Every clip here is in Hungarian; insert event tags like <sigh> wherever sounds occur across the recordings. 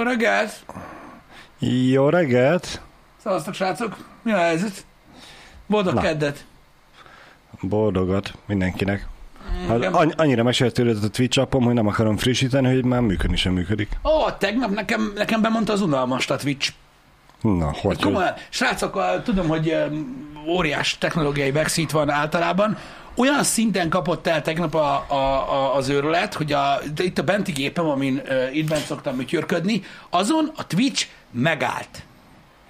Jó reggelt! Jó reggelt! Szevasztok, srácok! Mi a helyzet? Boldog Na. keddet! Boldogat mindenkinek. Hát annyira megsértődött a Twitch appom, hogy nem akarom frissíteni, hogy már működni sem működik. Ó, tegnap nekem, nekem bemondta az unalmast a Twitch. Na, hogy? hogy? Komolyan, srácok, tudom, hogy óriás technológiai backseat van általában. Olyan szinten kapott el tegnap a, a, a, az őrület, hogy a, de itt a benti gépem, amin uh, itt bent szoktam műtyörködni, azon a Twitch megállt.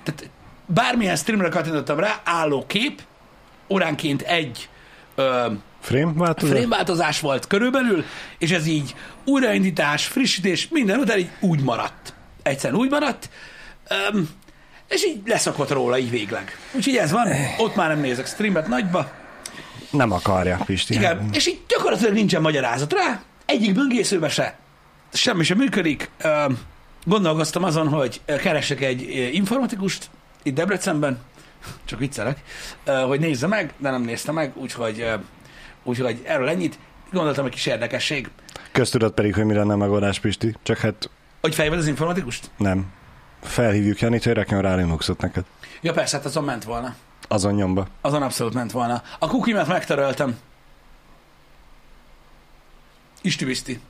Tehát bármilyen streamre kattintottam rá, álló kép, óránként egy ö, Frame változat? frémváltozás volt körülbelül, és ez így újraindítás, frissítés, minden után így úgy maradt. Egyszerűen úgy maradt, öm, és így leszokott róla így végleg. Úgyhogy ez van, ott már nem nézek streamet nagyba. Nem akarja, Pisti. Igen, és így gyakorlatilag nincsen magyarázat rá, egyik böngészőbe se. Semmi sem működik. Gondolkoztam azon, hogy keresek egy informatikust itt Debrecenben, csak viccelek, hogy nézze meg, de nem nézte meg, úgyhogy, úgyhogy erről ennyit. Gondoltam, egy kis érdekesség. Köztudott pedig, hogy mi lenne a megoldás, Pisti. Csak hát Hogy fejved az informatikust? nem. Felhívjuk Janit, hogy rakjon rá Linuxot neked. Ja persze, hát azon ment volna. Azon nyomba. Azon abszolút ment volna. A kukimet megtöröltem. Isti-biszti.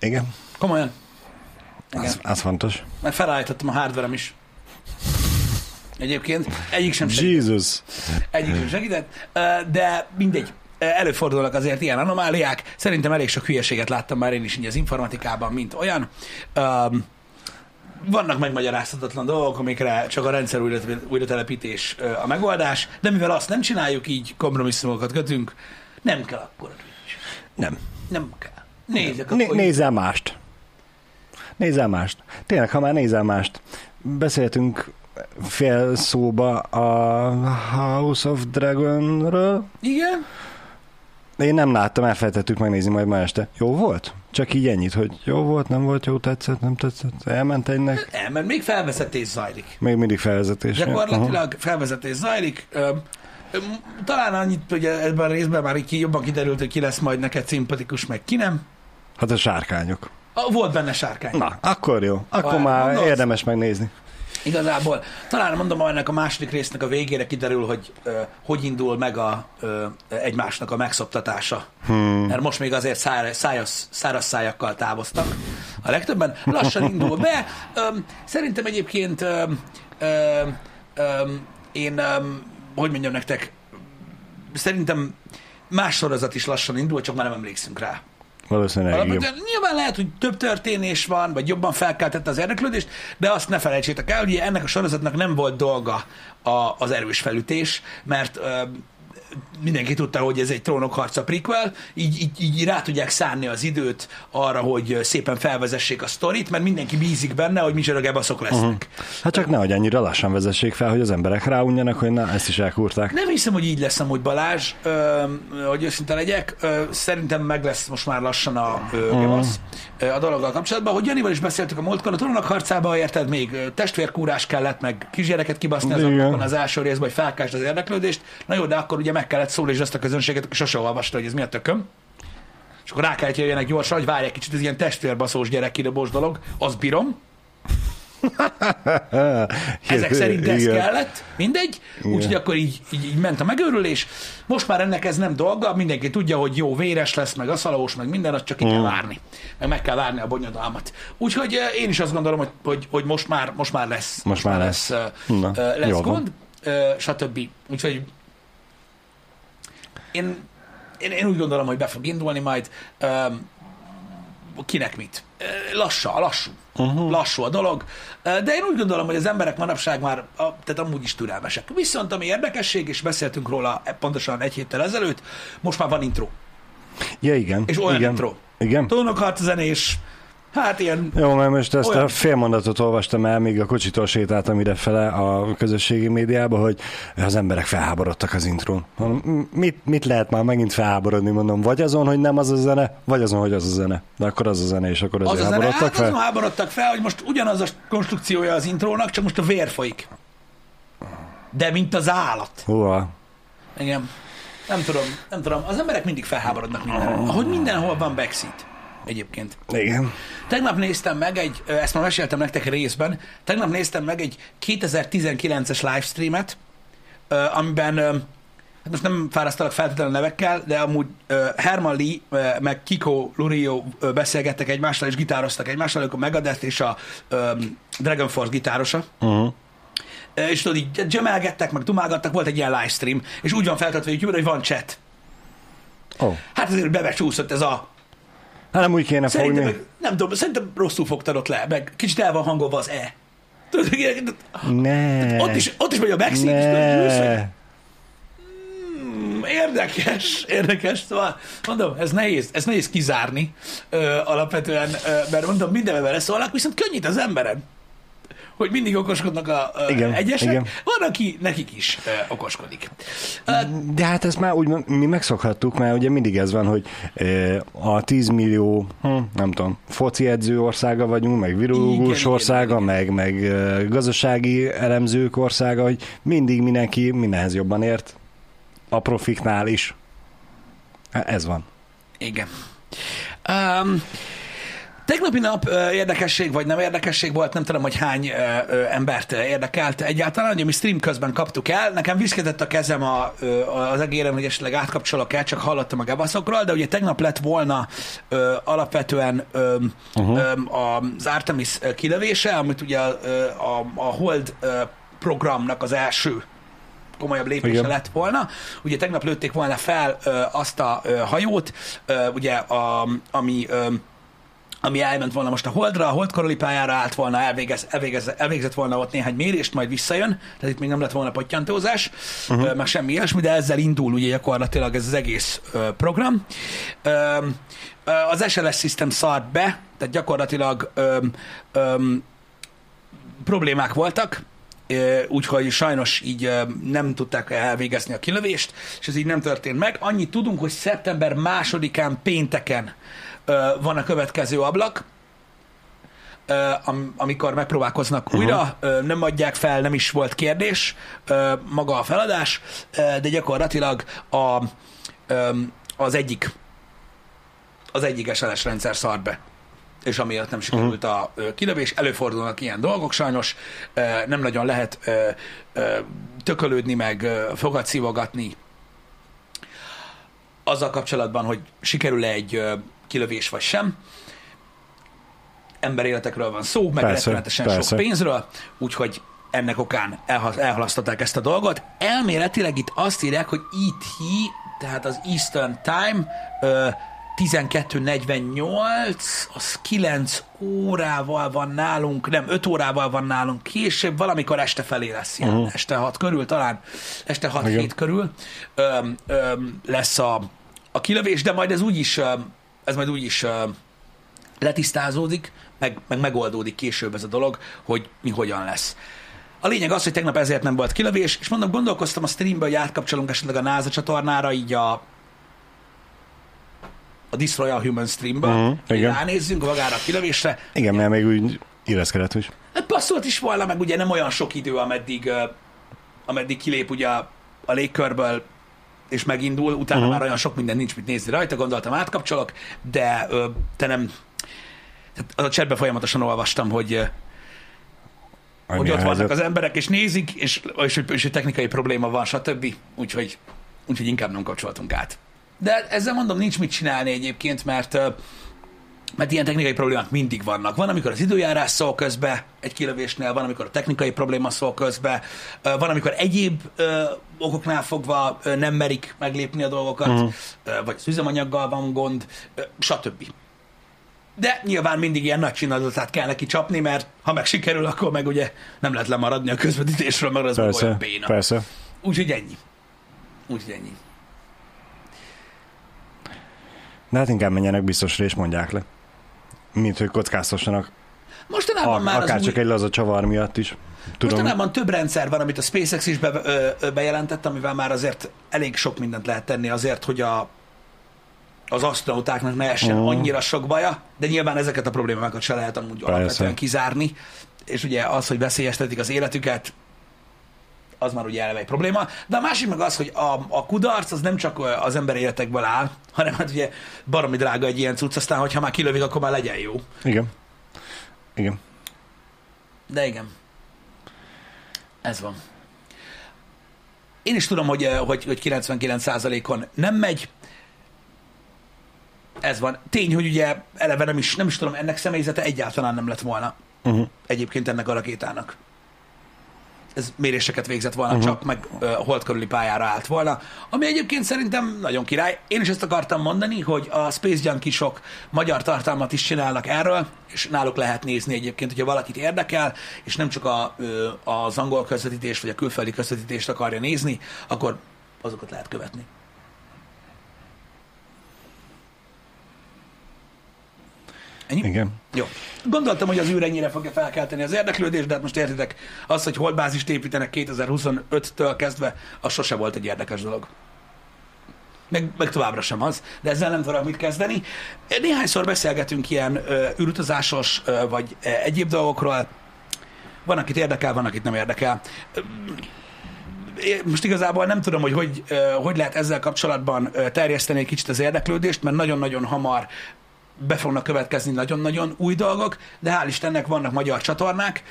Igen, Komolyan. Igen. az, az fontos. Meg felállítottam a hardverem is. Egyébként egyik sem segített. Jesus. Egyik sem segített, de mindegy. Előfordulnak azért ilyen anomáliák. Szerintem elég sok hülyeséget láttam már én is így az informatikában, mint olyan. Öm, vannak megmagyarázhatatlan dolgok, amikre csak a rendszer újra, újratelepítés ö, a megoldás, de mivel azt nem csináljuk, így kompromisszumokat kötünk, nem kell akkor. Nem. Nem kell. Nézzek Né- akkor. nézzel mást. Nézzel mást. Tényleg, ha már nézel mást. Beszéltünk fél szóba a House of Dragonről. Igen? Én nem láttam, elfelejtettük megnézni majd ma este. Jó volt? Csak így ennyit, hogy jó volt, nem volt jó, tetszett, nem tetszett, elment egynek. Nem, mert még felvezetés zajlik. Még mindig felvezetés. Gyakorlatilag felvezetés zajlik. Öm, Talán annyit, hogy ebben a részben már így jobban kiderült, hogy ki lesz majd neked szimpatikus, meg ki nem. Hát a sárkányok. Volt benne sárkány. Na, akkor jó. Akkor Olyan, már gondolsz? érdemes megnézni. Igazából talán mondom, ennek a második résznek a végére kiderül, hogy ö, hogy indul meg a, ö, egymásnak a megszoptatása. Hmm. Mert most még azért szájas, száraz szájakkal távoztak. A legtöbben lassan indul be. Ö, szerintem egyébként ö, ö, ö, én, ö, hogy mondjam nektek, szerintem más sorozat is lassan indul, csak már nem emlékszünk rá. Valószínűleg. Alapvetően nyilván lehet, hogy több történés van, vagy jobban felkeltette az érdeklődést, de azt ne felejtsétek el, hogy ennek a sorozatnak nem volt dolga a, az erős felütés, mert mindenki tudta, hogy ez egy trónokharca prequel, így, így, így rá tudják szánni az időt arra, hogy szépen felvezessék a sztorit, mert mindenki bízik benne, hogy micsoda gebaszok lesznek. Uh-huh. Hát csak nehogy annyira lassan vezessék fel, hogy az emberek ráunjanak, hogy na, ezt is elkúrták. Nem hiszem, hogy így lesz amúgy Balázs, ö, hogy őszinte legyek. Ö, szerintem meg lesz most már lassan a ö, gebasz ö, a dologgal kapcsolatban. Hogy Janival is beszéltük a múltkor, a trónok harcába érted, még testvérkúrás kellett, meg kisgyereket kibaszni az Igen. ablakon az első részben, hogy felkásd az érdeklődést. Na jó, de akkor ugye meg kellett szólni és azt a közönséget, aki sose olvasta, hogy ez mi a tököm. És akkor rá kellett jöjjenek gyorsan, hogy várj egy kicsit, ez ilyen testvérbaszós gyerekkidobós dolog, azt bírom. <laughs> Ezek szerint ez Igen. kellett, mindegy. Úgyhogy akkor így, így, így ment a megőrülés. Most már ennek ez nem dolga, mindenki tudja, hogy jó véres lesz, meg aszalós, meg minden, azt csak ki Mm. kell várni. Meg meg kell várni a bonyodalmat. Úgyhogy eh, én is azt gondolom, hogy, hogy, hogy most, már, most már lesz. Most már lesz. eh, Na, eh, lesz van. gond, eh, stb. Úgyhogy én, én, én úgy gondolom, hogy be fog indulni majd. Um, kinek mit? Lassa, lassú. Uh-huh. Lassú a dolog. De én úgy gondolom, hogy az emberek manapság már, a, tehát amúgy is türelmesek. Viszont ami érdekesség, és beszéltünk róla pontosan egy héttel ezelőtt, most már van intro. Ja, igen. És olyan igen. intro. Igen. Tónokharc zenés, hát ilyen Jó, mert most ezt Olyan. a félmondatot olvastam el, míg a kocsitól sétáltam idefele a közösségi médiába, hogy az emberek felháborodtak az intrón. Mit, mit lehet már megint felháborodni, mondom, vagy azon, hogy nem az a zene, vagy azon, hogy az a zene. De akkor az a zene, és akkor az azért a zene, hát azon fel. háborodtak fel, hogy most ugyanaz a konstrukciója az intrónak, csak most a vér folyik. De mint az állat. Húha. Igen. Nem tudom, nem tudom. Az emberek mindig felháborodnak mindenre. Ahogy mindenhol van backseat. Egyébként. Igen. Tegnap néztem meg egy, ezt már meséltem nektek részben, tegnap néztem meg egy 2019-es livestreamet, amiben, hát most nem fárasztalak feltétlenül nevekkel, de amúgy Herman Lee meg Kiko Lurio beszélgettek egymással, és gitároztak egymással, ők a Megadeth és a Dragon Force gitárosa. Uh-huh. És tudod, így dzsemelgettek, meg dumálgattak, volt egy ilyen livestream, és úgy van feltetve youtube hogy van chat. Ó. Hát azért bebecsúszott ez a Hát nem úgy kéne Szerintem, fogni. meg, nem tudom, szerintem rosszul fogtad ott le, meg kicsit el van hangolva az E. Tudod, Ne. ott is, ott is megy a backseat, és tudod, ülsz, hogy ne. hmm, érdekes, <laughs> érdekes, szóval mondom, ez nehéz, ez nehéz kizárni ö, alapvetően, ö, mert mondom, mindenben beleszólnak, viszont könnyít az emberen, hogy mindig okoskodnak a, Igen, egyesek, igen. van, aki nekik is okoskodik. De hát ezt már úgy mi megszokhattuk, mert ugye mindig ez van, hogy a 10 millió, hm, nem tudom, foci edző országa vagyunk, meg igen, országa, igen. meg, meg gazdasági elemzők országa, hogy mindig mindenki mindenhez jobban ért. A profiknál is. Ez van. Igen. Um, tegnapi nap ö, érdekesség vagy nem érdekesség volt, nem tudom, hogy hány ö, ö, embert érdekelt egyáltalán, hogy mi stream közben kaptuk el. Nekem viszketett a kezem a, ö, az egérem, hogy esetleg átkapcsolok el, csak hallottam a gebaszokról, de ugye tegnap lett volna ö, alapvetően ö, uh-huh. ö, az Artemis kilövése, amit ugye ö, a, a Hold ö, programnak az első komolyabb lépése Igen. lett volna. Ugye tegnap lőtték volna fel ö, azt a ö, hajót, ö, ugye, a, ami ö, ami elment volna most a Holdra, a Hold körüli pályára állt volna, elvégez, elvégez, elvégzett volna ott néhány mérést, majd visszajön, tehát itt még nem lett volna pottyantózás, uh-huh. meg semmi ilyesmi, de ezzel indul ugye gyakorlatilag ez az egész program. Az SLS System szart be, tehát gyakorlatilag ö, ö, problémák voltak, úgyhogy sajnos így nem tudták elvégezni a kilövést, és ez így nem történt meg. Annyit tudunk, hogy szeptember másodikán pénteken van a következő ablak, am, amikor megpróbálkoznak uh-huh. újra, nem adják fel, nem is volt kérdés maga a feladás, de gyakorlatilag a, az egyik az egyik SLS rendszer szart be és amiatt nem sikerült a ö, kilövés. Előfordulnak ilyen dolgok sajnos, nem nagyon lehet tökölődni, meg fogat szívogatni azzal kapcsolatban, hogy sikerül-e egy kilövés vagy sem. Emberéletekről van szó, meg Persze, rettenetesen persze. sok pénzről, úgyhogy ennek okán elha- elhalasztották ezt a dolgot. Elméletileg itt azt írják, hogy ET, tehát az Eastern Time, ö, 12.48, az 9 órával van nálunk, nem, 5 órával van nálunk később, valamikor este felé lesz ilyen, uh-huh. este 6 körül, talán este 6-7 Igen. körül öm, öm, lesz a, a kilövés, de majd ez úgyis, öm, ez majd úgyis öm, letisztázódik, meg, meg megoldódik később ez a dolog, hogy mi hogyan lesz. A lényeg az, hogy tegnap ezért nem volt kilövés, és mondom, gondolkoztam a streambe, hogy átkapcsolunk esetleg a NASA csatornára, így a a Destroy a Human streambe, uh-huh, igen. ránézzünk magára a kilövésre. Igen, mert még úgy illeszkedett is. Hát passzolt is volna, meg ugye nem olyan sok idő, ameddig, ameddig kilép ugye a légkörből, és megindul, utána uh-huh. már olyan sok minden nincs, mit nézni rajta, gondoltam átkapcsolok, de ö, te nem... Tehát az a chatben folyamatosan olvastam, hogy, ö, hogy Annyi ott vannak az emberek, és nézik, és, és, és hogy technikai probléma van, stb. Úgyhogy, úgyhogy inkább nem kapcsoltunk át. De ezzel mondom, nincs mit csinálni egyébként, mert mert ilyen technikai problémák mindig vannak. Van, amikor az időjárás szól közbe egy kilövésnél, van, amikor a technikai probléma szól közbe, van, amikor egyéb ö, okoknál fogva ö, nem merik meglépni a dolgokat, uh-huh. vagy az üzemanyaggal van gond, ö, stb. De nyilván mindig ilyen nagy csinálatát kell neki csapni, mert ha meg sikerül, akkor meg ugye nem lehet lemaradni a közvetítésről, mert az meg Persze, olyan béna. persze. Úgyhogy ennyi. Úgyhogy ennyi. De hát inkább menjenek biztosra és mondják le. Mint hogy kockáztassanak, Mostanában a, már akár az csak új... egy laza csavar miatt is. Tudom, Mostanában több rendszer van, amit a SpaceX is be, ö, ö, bejelentett, amivel már azért elég sok mindent lehet tenni azért, hogy a, az astronautáknak ne essen Mhm. annyira sok baja, de nyilván ezeket a problémákat se lehet amúgy Persze. alapvetően kizárni, és ugye az, hogy veszélyeztetik az életüket, az már ugye eleve egy probléma. De a másik meg az, hogy a, a kudarc az nem csak az ember életekből áll, hanem hát ugye baromi drága egy ilyen cucc, aztán hogyha már kilövik, akkor már legyen jó. Igen. Igen. De igen. Ez van. Én is tudom, hogy, hogy, hogy 99%-on nem megy. Ez van. Tény, hogy ugye eleve nem is, nem is tudom, ennek személyzete egyáltalán nem lett volna. Uh-huh. Egyébként ennek a rakétának ez méréseket végzett volna, uh-huh. csak meg uh, hold körüli pályára állt volna, ami egyébként szerintem nagyon király. Én is ezt akartam mondani, hogy a Space junkie sok magyar tartalmat is csinálnak erről, és náluk lehet nézni egyébként, hogyha valakit érdekel, és nem csak a, az angol közvetítést, vagy a külföldi közvetítést akarja nézni, akkor azokat lehet követni. Ennyi? Igen. Jó. Gondoltam, hogy az űr ennyire fogja felkelteni az érdeklődést, de hát most értitek, az, hogy holdbázist építenek 2025-től kezdve, az sose volt egy érdekes dolog. Meg, meg továbbra sem az, de ezzel nem tudok mit kezdeni. Néhányszor beszélgetünk ilyen ö, űrutazásos ö, vagy ö, egyéb dolgokról. Van, akit érdekel, van, akit nem érdekel. Most igazából nem tudom, hogy hogy, hogy lehet ezzel kapcsolatban terjeszteni egy kicsit az érdeklődést, mert nagyon-nagyon hamar be fognak következni nagyon-nagyon új dolgok, de hál' Istennek vannak magyar csatornák.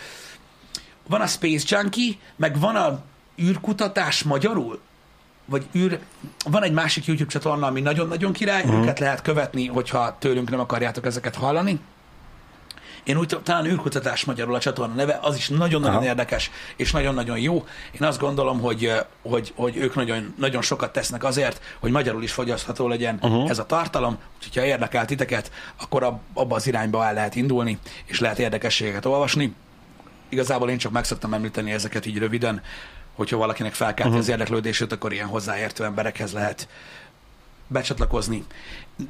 Van a Space Junkie, meg van a űrkutatás magyarul, vagy űr... Van egy másik YouTube csatorna, ami nagyon-nagyon király, uh-huh. őket lehet követni, hogyha tőlünk nem akarjátok ezeket hallani. Én úgy talán űrkutatás magyarul a csatorna neve, az is nagyon-nagyon érdekes, és nagyon-nagyon jó. Én azt gondolom, hogy, hogy, hogy ők nagyon, nagyon sokat tesznek azért, hogy magyarul is fogyasztható legyen uh-huh. ez a tartalom, úgyhogy ha érdekel titeket, akkor abba az irányba el lehet indulni, és lehet érdekességeket olvasni. Igazából én csak meg szoktam említeni ezeket így röviden, hogyha valakinek felkelti uh-huh. az érdeklődését, akkor ilyen hozzáértő emberekhez lehet becsatlakozni.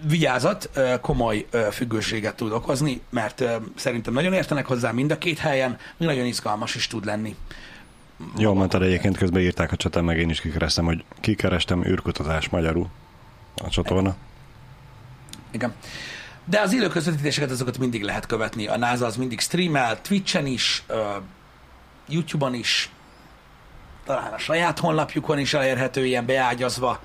Vigyázat, komoly függőséget tud okozni, mert szerintem nagyon értenek hozzá mind a két helyen, nagyon izgalmas is tud lenni. Jó, mondtad egyébként közben írták a csatán, meg én is kikerestem, hogy kikerestem űrkutatás magyarul a csatorna. Igen. De az élő közvetítéseket azokat mindig lehet követni. A NASA az mindig streamel, Twitchen is, YouTube-on is, talán a saját honlapjukon is elérhető ilyen beágyazva.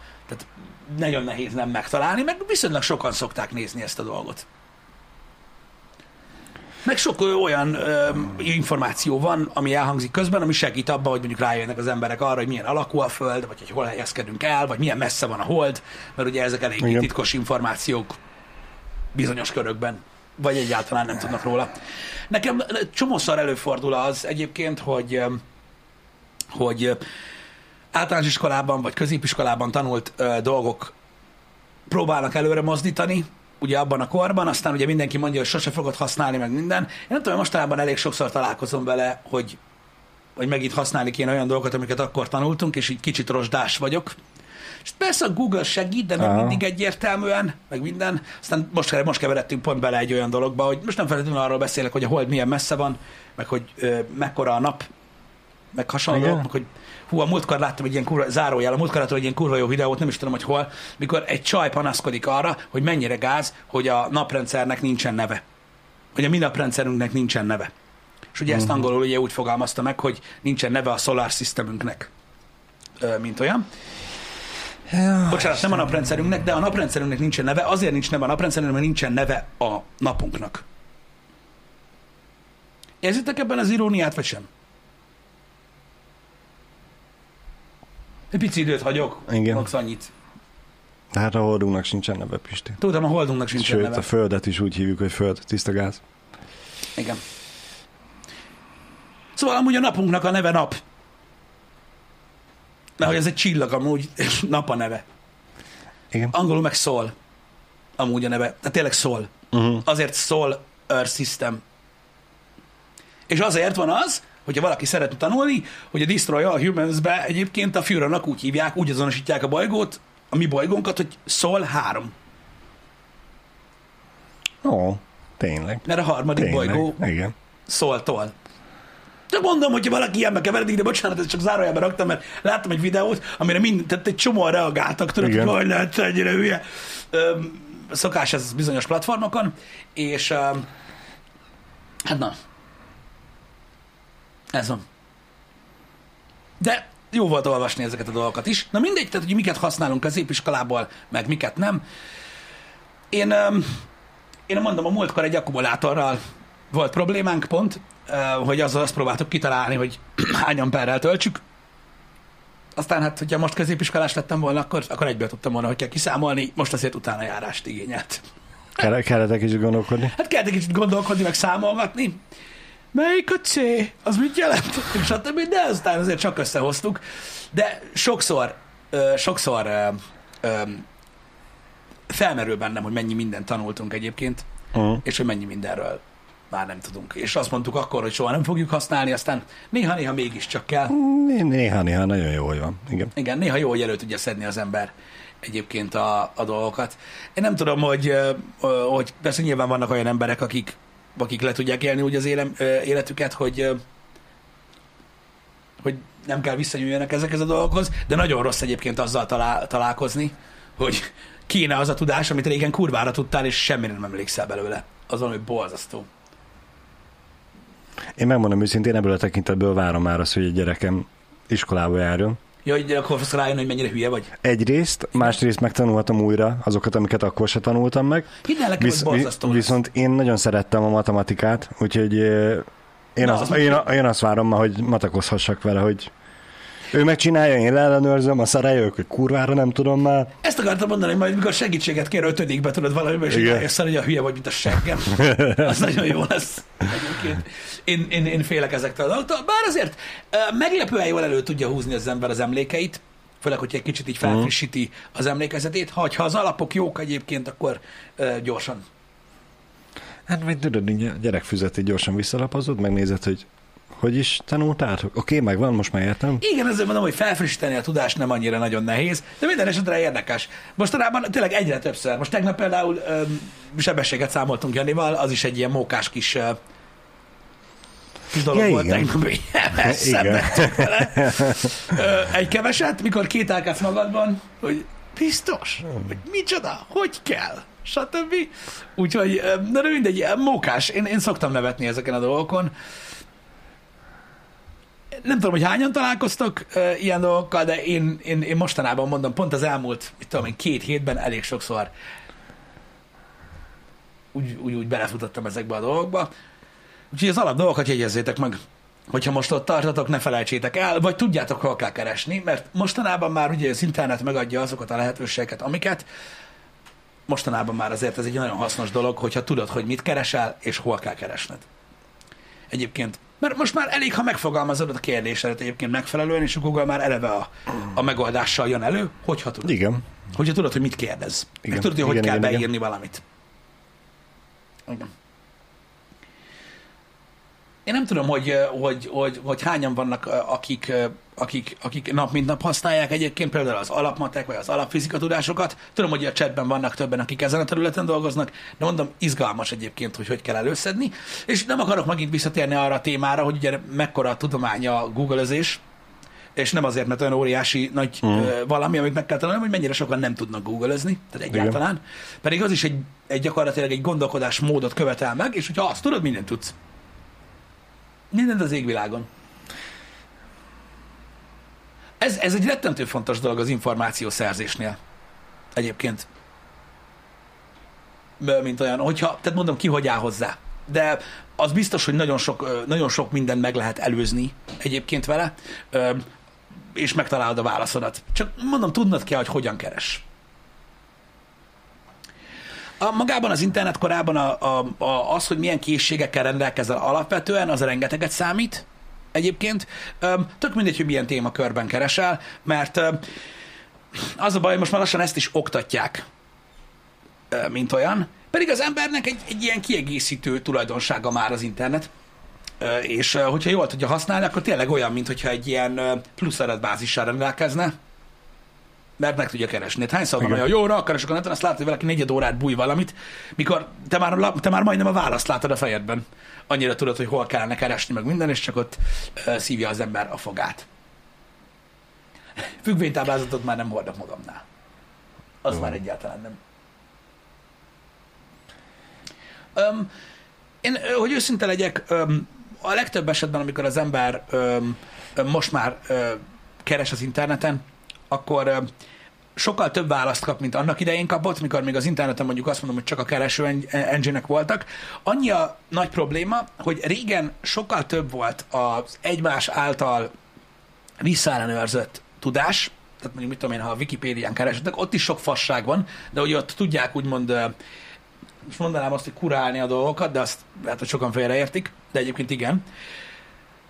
Nagyon nehéz nem megtalálni, meg viszonylag sokan szokták nézni ezt a dolgot. Meg sok olyan ö, információ van, ami elhangzik közben, ami segít abban, hogy mondjuk rájönnek az emberek arra, hogy milyen alakú a Föld, vagy hogy hol helyezkedünk el, vagy milyen messze van a Hold, mert ugye ezek elég Igen. titkos információk bizonyos körökben, vagy egyáltalán nem tudnak róla. Nekem csomószor előfordul az egyébként, hogy, hogy általános iskolában vagy középiskolában tanult ö, dolgok próbálnak előre mozdítani, ugye abban a korban, aztán ugye mindenki mondja, hogy sose fogod használni, meg minden. Én nem tudom, mostanában elég sokszor találkozom vele, hogy, hogy megint használni kéne olyan dolgokat, amiket akkor tanultunk, és így kicsit rozsdás vagyok. És persze a Google segít, de nem Aha. mindig egyértelműen, meg minden. Aztán most, most keveredtünk pont bele egy olyan dologba, hogy most nem feltétlenül arról beszélek, hogy a hold milyen messze van, meg hogy ö, mekkora a nap, meg hasonló, meg hogy hú, a múltkor láttam egy ilyen kurva, zárójel, a múltkor láttam egy ilyen kurva jó videót, nem is tudom, hogy hol, mikor egy csaj panaszkodik arra, hogy mennyire gáz, hogy a naprendszernek nincsen neve. Hogy a mi naprendszerünknek nincsen neve. És ugye uh-huh. ezt mhm. angolul ugye úgy fogalmazta meg, hogy nincsen neve a solar systemünknek, mint olyan. Ja, Bocsánat, nem a naprendszerünknek, de a naprendszerünknek nincsen neve, azért nincs neve a naprendszerünknek, mert nincsen neve a napunknak. Érzitek ebben az iróniát, vagy sem? Egy pici időt hagyok, Igen. Max annyit. Tehát a holdunknak sincsen neve, Pisti. Tudom, a holdunknak sincsen Sőt, neve. a földet is úgy hívjuk, hogy föld, tiszta gáz. Igen. Szóval amúgy a napunknak a neve nap. Mert hogy ez egy csillag amúgy, nap a neve. Igen. Angolul meg szól. Amúgy a neve. Tehát tényleg szól. Uh-huh. Azért szól Earth System. És azért van az, hogyha valaki szeretne tanulni, hogy a Destroy All Humans-be egyébként a Führernak úgy hívják, úgy azonosítják a bolygót, a mi bolygónkat, hogy Szól 3. Ó, tényleg. Mert a harmadik tényleg. bolygó Igen. Szóltól. De mondom, hogyha valaki ilyenbe keveredik, de bocsánat, ezt csak zárójelbe raktam, mert láttam egy videót, amire mind, tehát egy csomóan reagáltak, tudod, Igen. hogy lehet ennyire hülye. Öm, szokás ez bizonyos platformokon, és öm, hát na, ez van. De jó volt olvasni ezeket a dolgokat is. Na mindegy, tehát hogy miket használunk középiskolából, meg miket nem. Én, öm, én mondom, a múltkor egy akkumulátorral volt problémánk pont, hogy azzal azt próbáltuk kitalálni, hogy <clears throat> hány amperrel töltsük. Aztán hát, hogyha most középiskolás lettem volna, akkor, akkor egyből tudtam volna, hogy kell kiszámolni, most azért utána járást igényelt. Kell, kellett egy kicsit gondolkodni. Hát kellett egy kicsit gondolkodni, meg számolgatni. Melyik a C? Az mit jelent? És <laughs> stb. De aztán azért csak összehoztuk. De sokszor, ö, sokszor ö, ö, felmerül bennem, hogy mennyi mindent tanultunk egyébként, Uh-huh. és hogy mennyi mindenről már nem tudunk. És azt mondtuk akkor, hogy soha nem fogjuk használni, aztán néha-néha mégiscsak kell. Néha-néha nagyon jó, hogy van. Igen. Igen, néha jó, hogy elő tudja szedni az ember egyébként a, a dolgokat. Én nem tudom, hogy, hogy persze nyilván vannak olyan emberek, akik, akik le tudják élni úgy az élem, életüket, hogy, hogy nem kell visszanyúljanak ezekhez a dolgokhoz, de nagyon rossz egyébként azzal talál, találkozni, hogy kéne az a tudás, amit régen kurvára tudtál, és semmire nem emlékszel belőle. Az valami borzasztó. Én megmondom őszintén, ebből a tekintetből várom már azt, hogy egy gyerekem iskolába járjon. Ja, hogy akkor fogsz rájönni, hogy mennyire hülye vagy. Egyrészt, másrészt megtanulhatom újra azokat, amiket akkor se tanultam meg. Hidd el Visz, vi- viszont én nagyon szerettem a matematikát, úgyhogy eh, én, Na, az, az én, én azt várom ma, hogy matakozhassak vele, hogy ő megcsinálja, én leellenőrzöm, a rájövök, hogy kurvára nem tudom már. Ezt akartam mondani, hogy majd mikor segítséget kér ötödikbe tudod valamiben, és így Igen. rájössz, hogy a hülye vagy, mint a seggem. <laughs> Az nagyon jó lesz. Egyébként. Én, én, én félek ezektől a dolgoktól. Bár azért meglepően jól elő tudja húzni az ember az emlékeit, főleg, hogy egy kicsit így felfrissíti az emlékezetét. Ha, ha az alapok jók egyébként, akkor ö, gyorsan. Hát vagy tudod, gyerekfüzetét gyorsan visszalapozod, megnézed, hogy hogy is tanultátok? Oké, megvan, most már értem. Igen, ezért mondom, hogy felfrissíteni a tudást nem annyira nagyon nehéz, de minden esetre érdekes. Mostanában tényleg egyre többször. Most tegnap például öm, sebességet számoltunk Janival, az is egy ilyen mókás kis, ö, kis dolog Ja, volt igen. tegnap. <laughs> Ö, Egy keveset, mikor kételkedsz magadban, hogy biztos, hogy micsoda, hogy kell, stb. Úgyhogy, de mindegy, mókás. Én, én szoktam nevetni ezeken a dolgokon nem tudom, hogy hányan találkoztok uh, ilyen dolgokkal, de én, én, én mostanában mondom, pont az elmúlt, mit tudom én, két hétben elég sokszor úgy, úgy, úgy belefutottam ezekbe a dolgokba. Úgyhogy az alap dolgokat jegyezzétek meg, hogyha most ott tartotok, ne felejtsétek el, vagy tudjátok, hol kell keresni, mert mostanában már ugye az internet megadja azokat a lehetőségeket, amiket mostanában már azért ez egy nagyon hasznos dolog, hogyha tudod, hogy mit keresel, és hol kell keresned. Egyébként mert most már elég, ha megfogalmazod a kérdésedet egyébként megfelelően, és a Google már eleve a, a megoldással jön elő, hogyha tudod. Igen. Hogyha tudod, hogy mit kérdez. Igen. Igen. Meg tudod, hogy hogy Igen, kell igen, igen. beírni valamit. Igen. Én nem tudom, hogy, hogy, hogy, hogy hányan vannak, akik, akik, akik nap mint nap használják egyébként például az alapmatek, vagy az alapfizika tudásokat. Tudom, hogy a chatben vannak többen, akik ezen a területen dolgoznak, de mondom, izgalmas egyébként, hogy hogy kell előszedni. És nem akarok megint visszatérni arra a témára, hogy ugye mekkora a tudomány a googlezés, és nem azért, mert olyan óriási nagy mm. valami, amit meg kell tanulni, hogy mennyire sokan nem tudnak googlezni, tehát egyáltalán. Pedig az is egy, egy gyakorlatilag egy gondolkodás módot követel meg, és hogyha azt tudod, mindent tudsz. Mindent az égvilágon. Ez, ez egy rettentő fontos dolog az információszerzésnél. Egyébként. Mint olyan, hogyha, tehát mondom ki, hogy áll hozzá. De az biztos, hogy nagyon sok, nagyon sok mindent meg lehet előzni egyébként vele, és megtalálod a válaszodat. Csak mondom, tudnod kell, hogy hogyan keres. A, magában az internet korában a, a, a, az, hogy milyen készségekkel rendelkezel alapvetően, az rengeteget számít egyébként. Öm, tök mindegy, hogy milyen témakörben keresel, mert az a baj, most már lassan ezt is oktatják, mint olyan. Pedig az embernek egy, egy ilyen kiegészítő tulajdonsága már az internet. És hogyha jól tudja használni, akkor tényleg olyan, mint hogyha egy ilyen plusz adatbázissal rendelkezne, mert meg tudja keresni. Hát hányszor van olyan, jó, keresek a neten, azt látod, hogy valaki negyed órát búj valamit, mikor te már, te már majdnem a választ látod a fejedben. Annyira tudod, hogy hol kellene keresni, meg minden, és csak ott uh, szívja az ember a fogát. Függvénytáblázatot már nem hordok magamnál. Az Jó. már egyáltalán nem. Um, én, hogy őszinte legyek, um, a legtöbb esetben, amikor az ember um, most már uh, keres az interneten, akkor sokkal több választ kap, mint annak idején kapott, mikor még az interneten mondjuk azt mondom, hogy csak a kereső en- engine voltak. Annyi a nagy probléma, hogy régen sokkal több volt az egymás által visszaellenőrzött tudás, tehát mondjuk mit tudom én, ha a Wikipédián keresetek, ott is sok fasság van, de hogy ott tudják úgymond, most mondanám azt, hogy kurálni a dolgokat, de azt lehet, hogy sokan félreértik, de egyébként igen.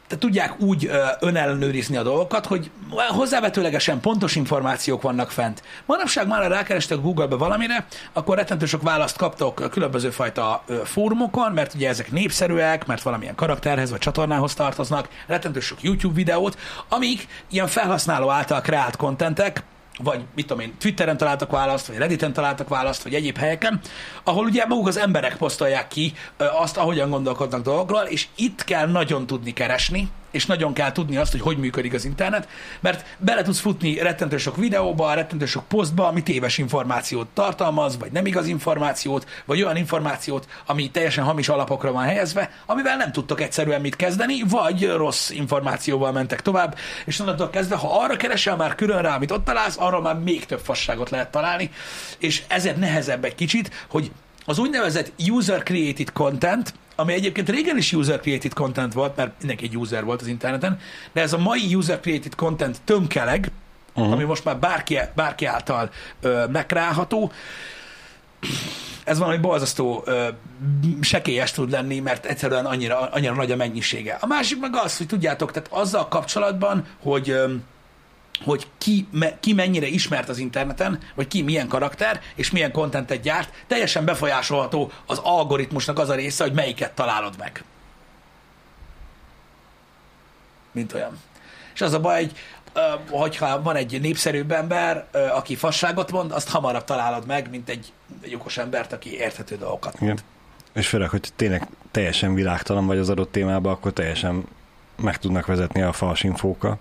Tehát tudják úgy önellenőrizni a dolgokat, hogy hozzávetőlegesen pontos információk vannak fent. Manapság már, ha rákerestek Google-be valamire, akkor rettentő sok választ kaptok különböző fajta ö, fórumokon, mert ugye ezek népszerűek, mert valamilyen karakterhez vagy csatornához tartoznak, rettentő sok YouTube videót, amik ilyen felhasználó által kreált kontentek, vagy mit tudom én, Twitteren találtak választ, vagy Redditen találtak választ, vagy egyéb helyeken, ahol ugye maguk az emberek posztolják ki azt, ahogyan gondolkodnak dolgokról, és itt kell nagyon tudni keresni, és nagyon kell tudni azt, hogy hogy működik az internet, mert bele tudsz futni rettentő sok videóba, rettentő sok posztba, ami téves információt tartalmaz, vagy nem igaz információt, vagy olyan információt, ami teljesen hamis alapokra van helyezve, amivel nem tudtok egyszerűen mit kezdeni, vagy rossz információval mentek tovább, és onnantól kezdve, ha arra keresel már külön rá, amit ott találsz, arra már még több fasságot lehet találni, és ezért nehezebb egy kicsit, hogy az úgynevezett user-created content, ami egyébként régen is user-created content volt, mert mindenki egy user volt az interneten, de ez a mai user-created content tömkeleg, uh-huh. ami most már bárki, bárki által ö, megkreálható, ez valami borzasztó ö, sekélyes tud lenni, mert egyszerűen annyira, annyira nagy a mennyisége. A másik meg az, hogy tudjátok, tehát azzal kapcsolatban, hogy ö, hogy ki, me, ki mennyire ismert az interneten, vagy ki milyen karakter, és milyen kontentet gyárt, teljesen befolyásolható az algoritmusnak az a része, hogy melyiket találod meg. Mint olyan. És az a baj, hogy hogyha van egy népszerűbb ember, aki fasságot mond, azt hamarabb találod meg, mint egy, egy okos embert, aki érthető dolgokat mond. Igen. És főleg, hogy tényleg teljesen világtalan vagy az adott témában, akkor teljesen meg tudnak vezetni a fals infókkal.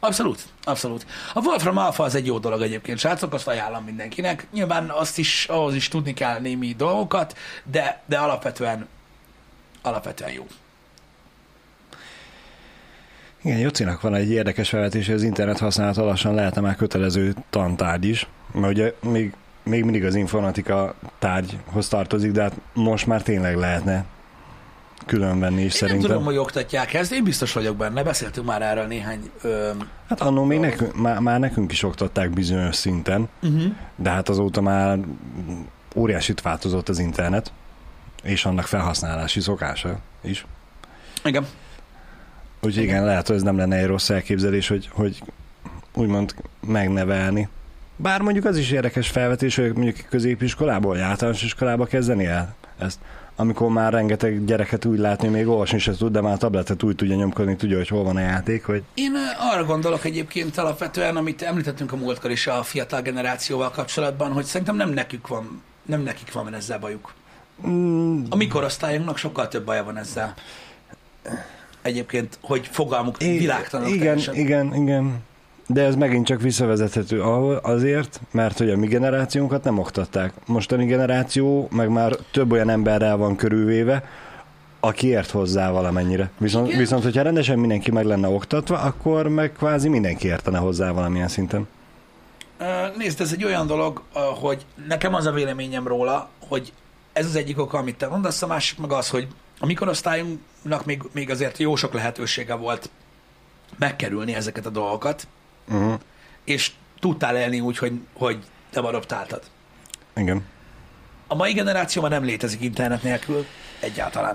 Abszolút, abszolút. A Wolfram Alpha az egy jó dolog egyébként, srácok, azt ajánlom mindenkinek. Nyilván azt is, ahhoz is tudni kell némi dolgokat, de, de alapvetően, alapvetően jó. Igen, Jocinak van egy érdekes felvetés, hogy az internet használata lassan lehetne már kötelező tantárgy is, mert ugye még, még mindig az informatika tárgyhoz tartozik, de hát most már tényleg lehetne különvenni is Én szerintem. nem tudom, hogy oktatják ezt, én biztos vagyok benne, beszéltünk már erről néhány... Ö, Hát annó még nekünk, már, már nekünk is oktatták bizonyos szinten, uh-huh. de hát azóta már óriásit változott az internet, és annak felhasználási szokása is. Igen. Úgyhogy igen, lehet, hogy ez nem lenne egy rossz elképzelés, hogy, hogy úgymond megnevelni. Bár mondjuk az is érdekes felvetés, hogy mondjuk középiskolából, vagy általános iskolába kezdeni el ezt. Amikor már rengeteg gyereket úgy látni, még olvasni se tud, de már a tabletet úgy tudja nyomkodni, tudja, hogy hol van a játék, hogy Én arra gondolok egyébként alapvetően, amit említettünk a múltkor is a fiatal generációval kapcsolatban, hogy szerintem nem nekik van, nem nekik van ezzel bajuk. mm, A mi korosztályunknak sokkal több baja van ezzel. Egyébként, hogy fogalmuk I- világtalanok Igen, teljesen. igen, igen. De ez megint csak visszavezethető azért, mert hogy a mi generációnkat nem oktatták. Mostani generáció meg már több olyan emberrel van körülvéve, aki ért hozzá valamennyire. Viszont, Igen. viszont hogyha rendesen mindenki meg lenne oktatva, akkor meg kvázi mindenki értene hozzá valamilyen szinten. Nézd, ez egy olyan dolog, hogy nekem az a véleményem róla, hogy ez az egyik oka, amit te mondasz, a másik meg az, hogy a mi korosztályunknak még, még azért jó sok lehetősége volt megkerülni ezeket a dolgokat, Uh-huh. és tudtál élni úgy, hogy, hogy nem adoptáltad. Igen. A mai generáció már nem létezik internet nélkül egyáltalán.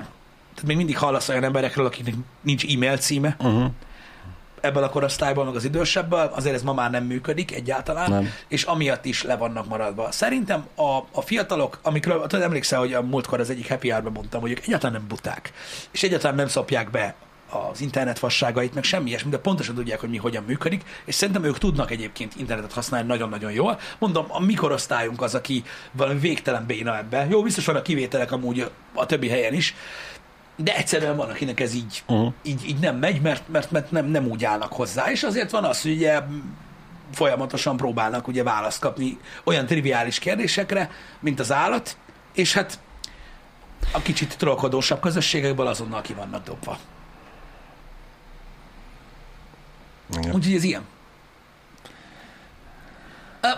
Tehát még mindig hallasz olyan emberekről, akiknek nincs e-mail címe, Uh-huh. ebből a korosztályból, meg az idősebből, azért ez ma már nem működik egyáltalán, Nem. és amiatt is le vannak maradva. Szerintem a, a fiatalok, amikről, tudod, emlékszel, hogy a múltkor az egyik happy hour mondtam, hogy ők egyáltalán nem buták, és egyáltalán nem szopják be az internet fasságait, meg semmi ilyesmi, de pontosan tudják, hogy mi hogyan működik, és szerintem ők tudnak egyébként internetet használni nagyon-nagyon jól. Mondom, a mi korosztályunk az, aki valami végtelen béna ebbe. Jó, biztos vannak kivételek amúgy a többi helyen is, de egyszerűen van, akinek ez így, Uh-huh. így, így nem megy, mert, mert, mert nem, nem úgy állnak hozzá. És azért van az, hogy ugye folyamatosan próbálnak ugye választ kapni olyan triviális kérdésekre, mint az állat, és hát a kicsit trollkodósabb közösségekből azonnal ki vannak dobva. Igen. Úgyhogy ez ilyen.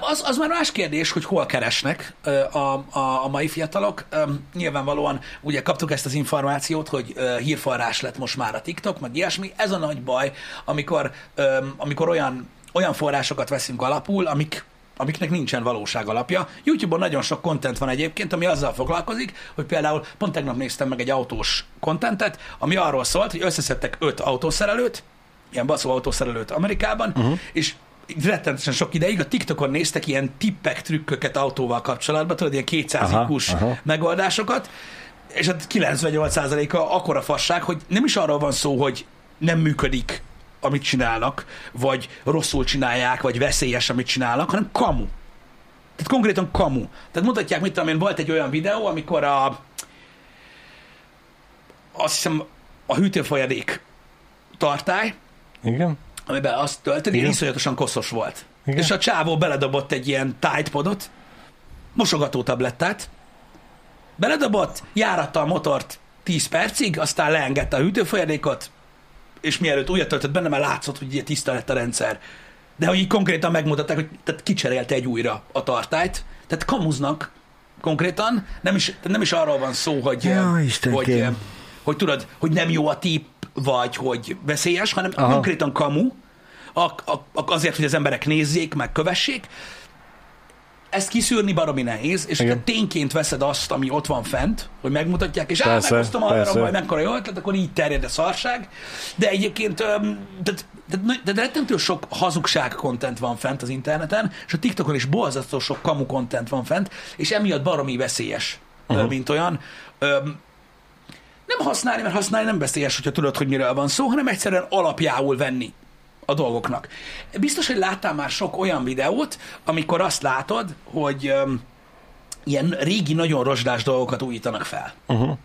Az, az már más kérdés, hogy hol keresnek a, a, a mai fiatalok. Nyilvánvalóan ugye kaptuk ezt az információt, hogy hírforrás lett most már a TikTok, meg ilyesmi. Ez a nagy baj, amikor, amikor olyan, olyan forrásokat veszünk alapul, amik amiknek nincsen valóság alapja. YouTube-on nagyon sok content van egyébként, ami azzal foglalkozik, hogy például pont tegnap néztem meg egy autós kontentet, ami arról szólt, hogy összeszedtek öt autószerelőt, ilyen baszó autószerelőt Amerikában, uh-huh. és rettenetesen sok ideig a TikTokon néztek ilyen tippek, trükköket autóval kapcsolatban, tudod, ilyen 200 ikus megoldásokat, és hát 98%-a akkora fasság, hogy nem is arról van szó, hogy nem működik, amit csinálnak, vagy rosszul csinálják, vagy veszélyes, amit csinálnak, hanem kamu. Tehát konkrétan kamu. Tehát mutatják, mit tudom én, volt egy olyan videó, amikor a azt hiszem a hűtőfolyadék tartály, Igen? amiben azt tölteni, Igen. iszonyatosan koszos volt. Igen. És a csávó beledobott egy ilyen Tide podot, mosogató tablettát, beledobott, járatta a motort 10 percig, aztán leengedte a hűtőfolyadékot, és mielőtt újat töltött benne, már látszott, hogy ilyen tiszta lett a rendszer. De hogy így konkrétan megmutatták, hogy tehát kicserélte egy újra a tartályt, tehát kamuznak konkrétan, nem is, nem is arról van szó, hogy, Ja, hogy, hogy, hogy tudod, hogy nem jó a tip, vagy hogy veszélyes, hanem Aha. konkrétan kamu, ak- ak- azért, hogy az emberek nézzék, meg kövessék. Ezt kiszűrni baromi nehéz, és Igen. ha tényként veszed azt, ami ott van fent, hogy megmutatják, és á, Persze, meghoztam arra, persze. majd mekkora jó ötlet, akkor így terjed a szarság. De egyébként tehát, tehát, nagy- de rettentő sok hazugság content van fent az interneten, és a TikTokon is borzasztó sok kamu content van fent, és emiatt baromi veszélyes, uh-huh. mint olyan. Öm, nem használni, mert használni nem veszélyes, hogyha tudod, hogy miről van szó, hanem egyszerűen alapjául venni a dolgoknak. Biztos, hogy láttál már sok olyan videót, amikor azt látod, hogy öm, ilyen régi, nagyon rozsdás dolgokat újítanak fel. Uh-huh.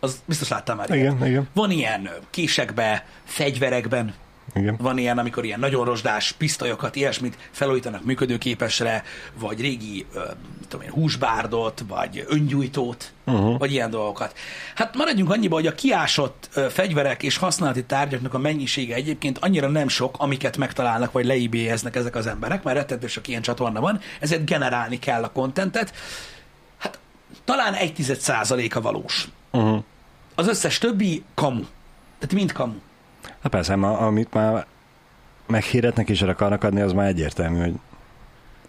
Az biztos láttál már ilyet. Igen, igen, Van ilyen késekbe, fegyverekben, igen. van ilyen, amikor ilyen nagyon rozsdás pisztolyokat, ilyesmit felújítanak működőképesre, vagy régi, ö, tudom én, húsbárdot, vagy öngyújtót, uh-huh. vagy ilyen dolgokat. Hát maradjunk annyiba, hogy a kiásott ö, fegyverek és használati tárgyaknak a mennyisége egyébként annyira nem sok, amiket megtalálnak, vagy leibélyeznek ezek az emberek, mert rettentő sok ilyen csatorna van, ezért generálni kell a kontentet. Hát talán egy tized százaléka valós. Uh-huh. Az összes többi kamu. Tehát mind kamu. Hát persze, ma, amit már meghirdetnek és el akarnak adni, az már egyértelmű, hogy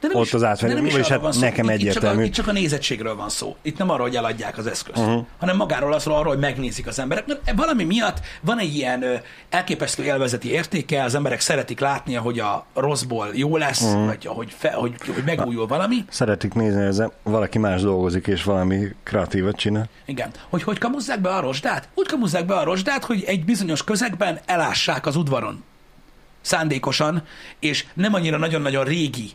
De nem Ott is, az de nem is arról hát van szó. nekem itt, itt, csak a, egyértelmű. itt csak a nézettségről van szó. Itt nem arról, hogy eladják az eszközt, uh-huh. hanem magáról azról, arról, hogy megnézik az emberek. Mert valami miatt van egy ilyen ö, elképesztő élvezeti értéke, az emberek szeretik látni, hogy a rosszból jó lesz, uh-huh. vagy hogy, fe, hogy, hogy megújul valami. szeretik nézni, hogy valaki más dolgozik, és valami kreatívat csinál. Igen. Hogy hogy kamuzzák be a rozsdát? Úgy kamuzzák be a rozsdát, hogy egy bizonyos közegben elássák az udvaron. Szándékosan, és nem annyira nagyon-nagyon régi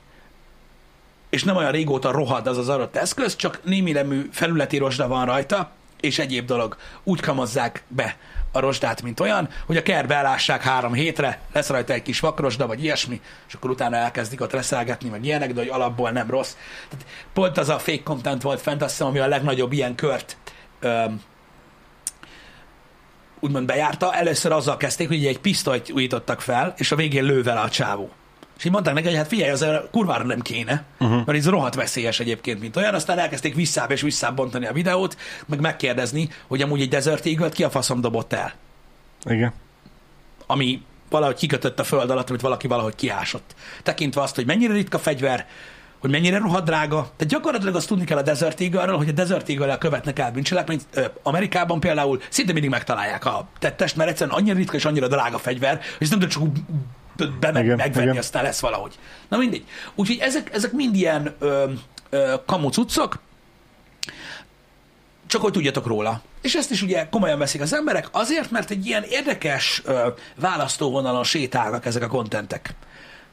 és nem olyan régóta rohad az az adott eszköz, csak némi nemű felületi rozsda van rajta, és egyéb dolog. Úgy kamozzák be a rozsdát, mint olyan, hogy a kertbe elássák három hétre, lesz rajta egy kis vakrosda, vagy ilyesmi, és akkor utána elkezdik ott reszelgetni, vagy ilyenek, de hogy alapból nem rossz. Tehát pont az a fake content volt fent, azt hiszem, ami a legnagyobb ilyen kört öm, úgymond bejárta. Először azzal kezdték, hogy egy pisztolyt újítottak fel, és a végén lő vele a csávó. És így mondták neki, hogy hát figyelj, az kurvára nem kéne, uh-huh. mert ez rohadt veszélyes egyébként, mint olyan. Aztán elkezdték visszább és visszább bontani a videót, meg megkérdezni, hogy amúgy egy Desert eagle ki a faszom dobott el, Igen. ami valahogy kikötött a föld alatt, amit valaki valahogy kiásott. Tekintve azt, hogy mennyire ritka fegyver, hogy mennyire rohadt drága. Tehát gyakorlatilag azt tudni kell a Desert eagle hogy a Desert eagle követnek el bűncselekményt. Amerikában például szinte mindig megtalálják a tettest, mert egyszerűen annyira ritka és annyira drága fegyver, hogy ezt nem tud csak úgy bemegy, Igen, megvenni, igen. aztán lesz valahogy. Na mindegy. Úgyhogy ezek, ezek mind ilyen ö, ö, kamu cuccok, csak hogy tudjatok róla. És ezt is ugye komolyan veszik az emberek, azért, mert egy ilyen érdekes ö, választóvonalon sétálnak ezek a kontentek.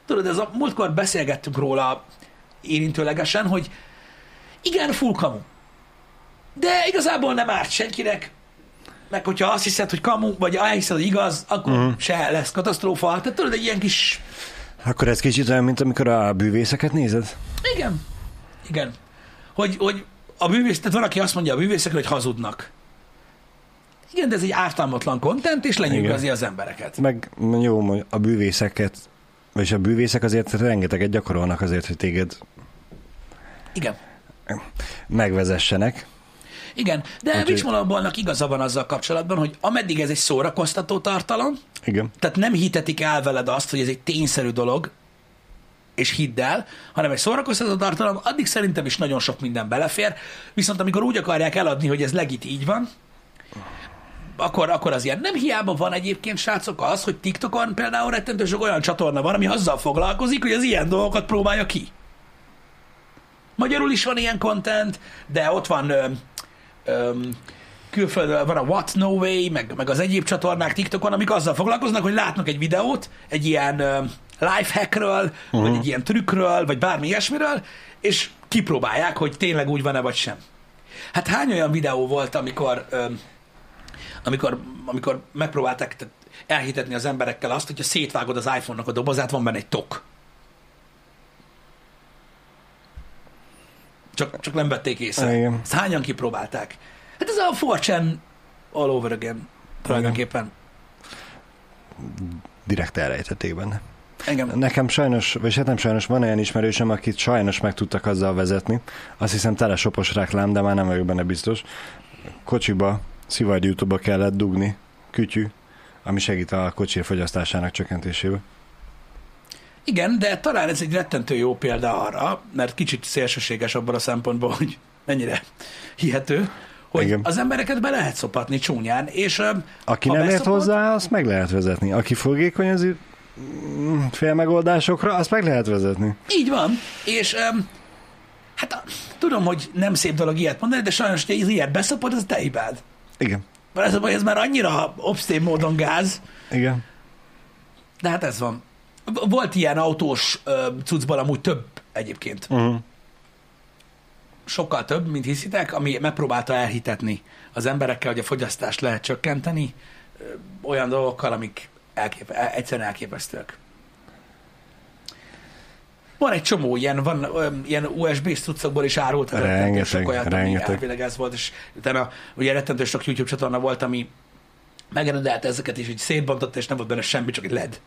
Tudod, ez a múltkor beszélgettünk róla érintőlegesen, hogy igen, full kamu. De igazából nem árt senkinek, meg hogyha azt hiszed, hogy kamu, vagy elhiszed, hogy igaz, akkor uh-huh. se lesz katasztrófa. Tehát tudod, egy ilyen kis... Akkor ez kicsit olyan, mint amikor a bűvészeket nézed? Igen. Igen. Hogy, hogy a bűvész, tehát van, aki azt mondja a bűvészekre, hogy hazudnak. Igen, de ez egy ártalmatlan kontent, és lenyűgözi az embereket. Meg jó, a bűvészeket És a bűvészek azért rengeteget gyakorolnak azért, hogy téged Igen. megvezessenek. Igen, de Malone-nak igaza van azzal kapcsolatban, hogy ameddig ez egy szórakoztató tartalom, Igen. tehát nem hitetik el veled azt, hogy ez egy tényszerű dolog, és hidd el, hanem egy szórakoztató tartalom, addig szerintem is nagyon sok minden belefér, viszont amikor úgy akarják eladni, hogy ez legit így van, akkor, akkor az ilyen. Nem hiába van egyébként, srácok, az, hogy TikTokon például rettentő sok olyan csatorna van, ami azzal foglalkozik, hogy az ilyen dolgokat próbálja ki. Magyarul is van ilyen content, de ott van öm, külföldön van a What No Way, meg, meg az egyéb csatornák TikTokon, amik azzal foglalkoznak, hogy látnak egy videót, egy ilyen öm, lifehackről, uh-huh. vagy egy ilyen trükkről, vagy bármi ilyesmiről, és kipróbálják, hogy tényleg úgy van-e, vagy sem. Hát hány olyan videó volt, amikor, öm, amikor, amikor megpróbálták elhitetni az emberekkel azt, hogyha szétvágod az iPhone-nak a dobozát, van benne egy tok. Csak, csak nem vették észre. Igen. Ezt hányan kipróbálták? Hát ez a 4 all over again tulajdonképpen. Direkt elrejtették benne. Engem. Nekem sajnos, vagy hát nem sajnos, van olyan ismerősöm, akit sajnos meg tudtak azzal vezetni. Azt hiszem telesopos reklám, de már nem vagyok benne biztos. Kocsiba, szivargyújtóba kellett dugni kütyű, ami segít a kocsi fogyasztásának csökkentésébe. Igen, de talán ez egy rettentő jó példa arra, mert kicsit szélsőséges abban a szempontból, hogy mennyire hihető, hogy Igen. az embereket be lehet szopatni csúnyán, és Aki nem ért hozzá, azt meg lehet vezetni. Aki fogékony az mm, fél megoldásokra, azt meg lehet vezetni. Így van, és hát tudom, hogy nem szép dolog ilyet mondani, de sajnos, hogy ilyet beszopod, az te hibád. Igen. Mert ez, a baj, ez már annyira obsztén módon gáz, Igen. de hát ez van. Volt ilyen autós ö, cuccban amúgy több egyébként. Uh-huh. Sokkal több, mint hiszitek, ami megpróbálta elhitetni az emberekkel, hogy a fogyasztást lehet csökkenteni ö, olyan dolgokkal, amik elkép- el- egyszerűen elképesztőek. Van egy csomó ilyen, van olyan, ilyen USB-s cuccokból is rettentő Rengeteg, sok olyat, ami rengeteg. elvileg ez volt, és utána ugye rettentő sok YouTube csatorna volt, ami megrendelte ezeket is, hogy szétbontotta, és nem volt benne semmi, csak egy LED.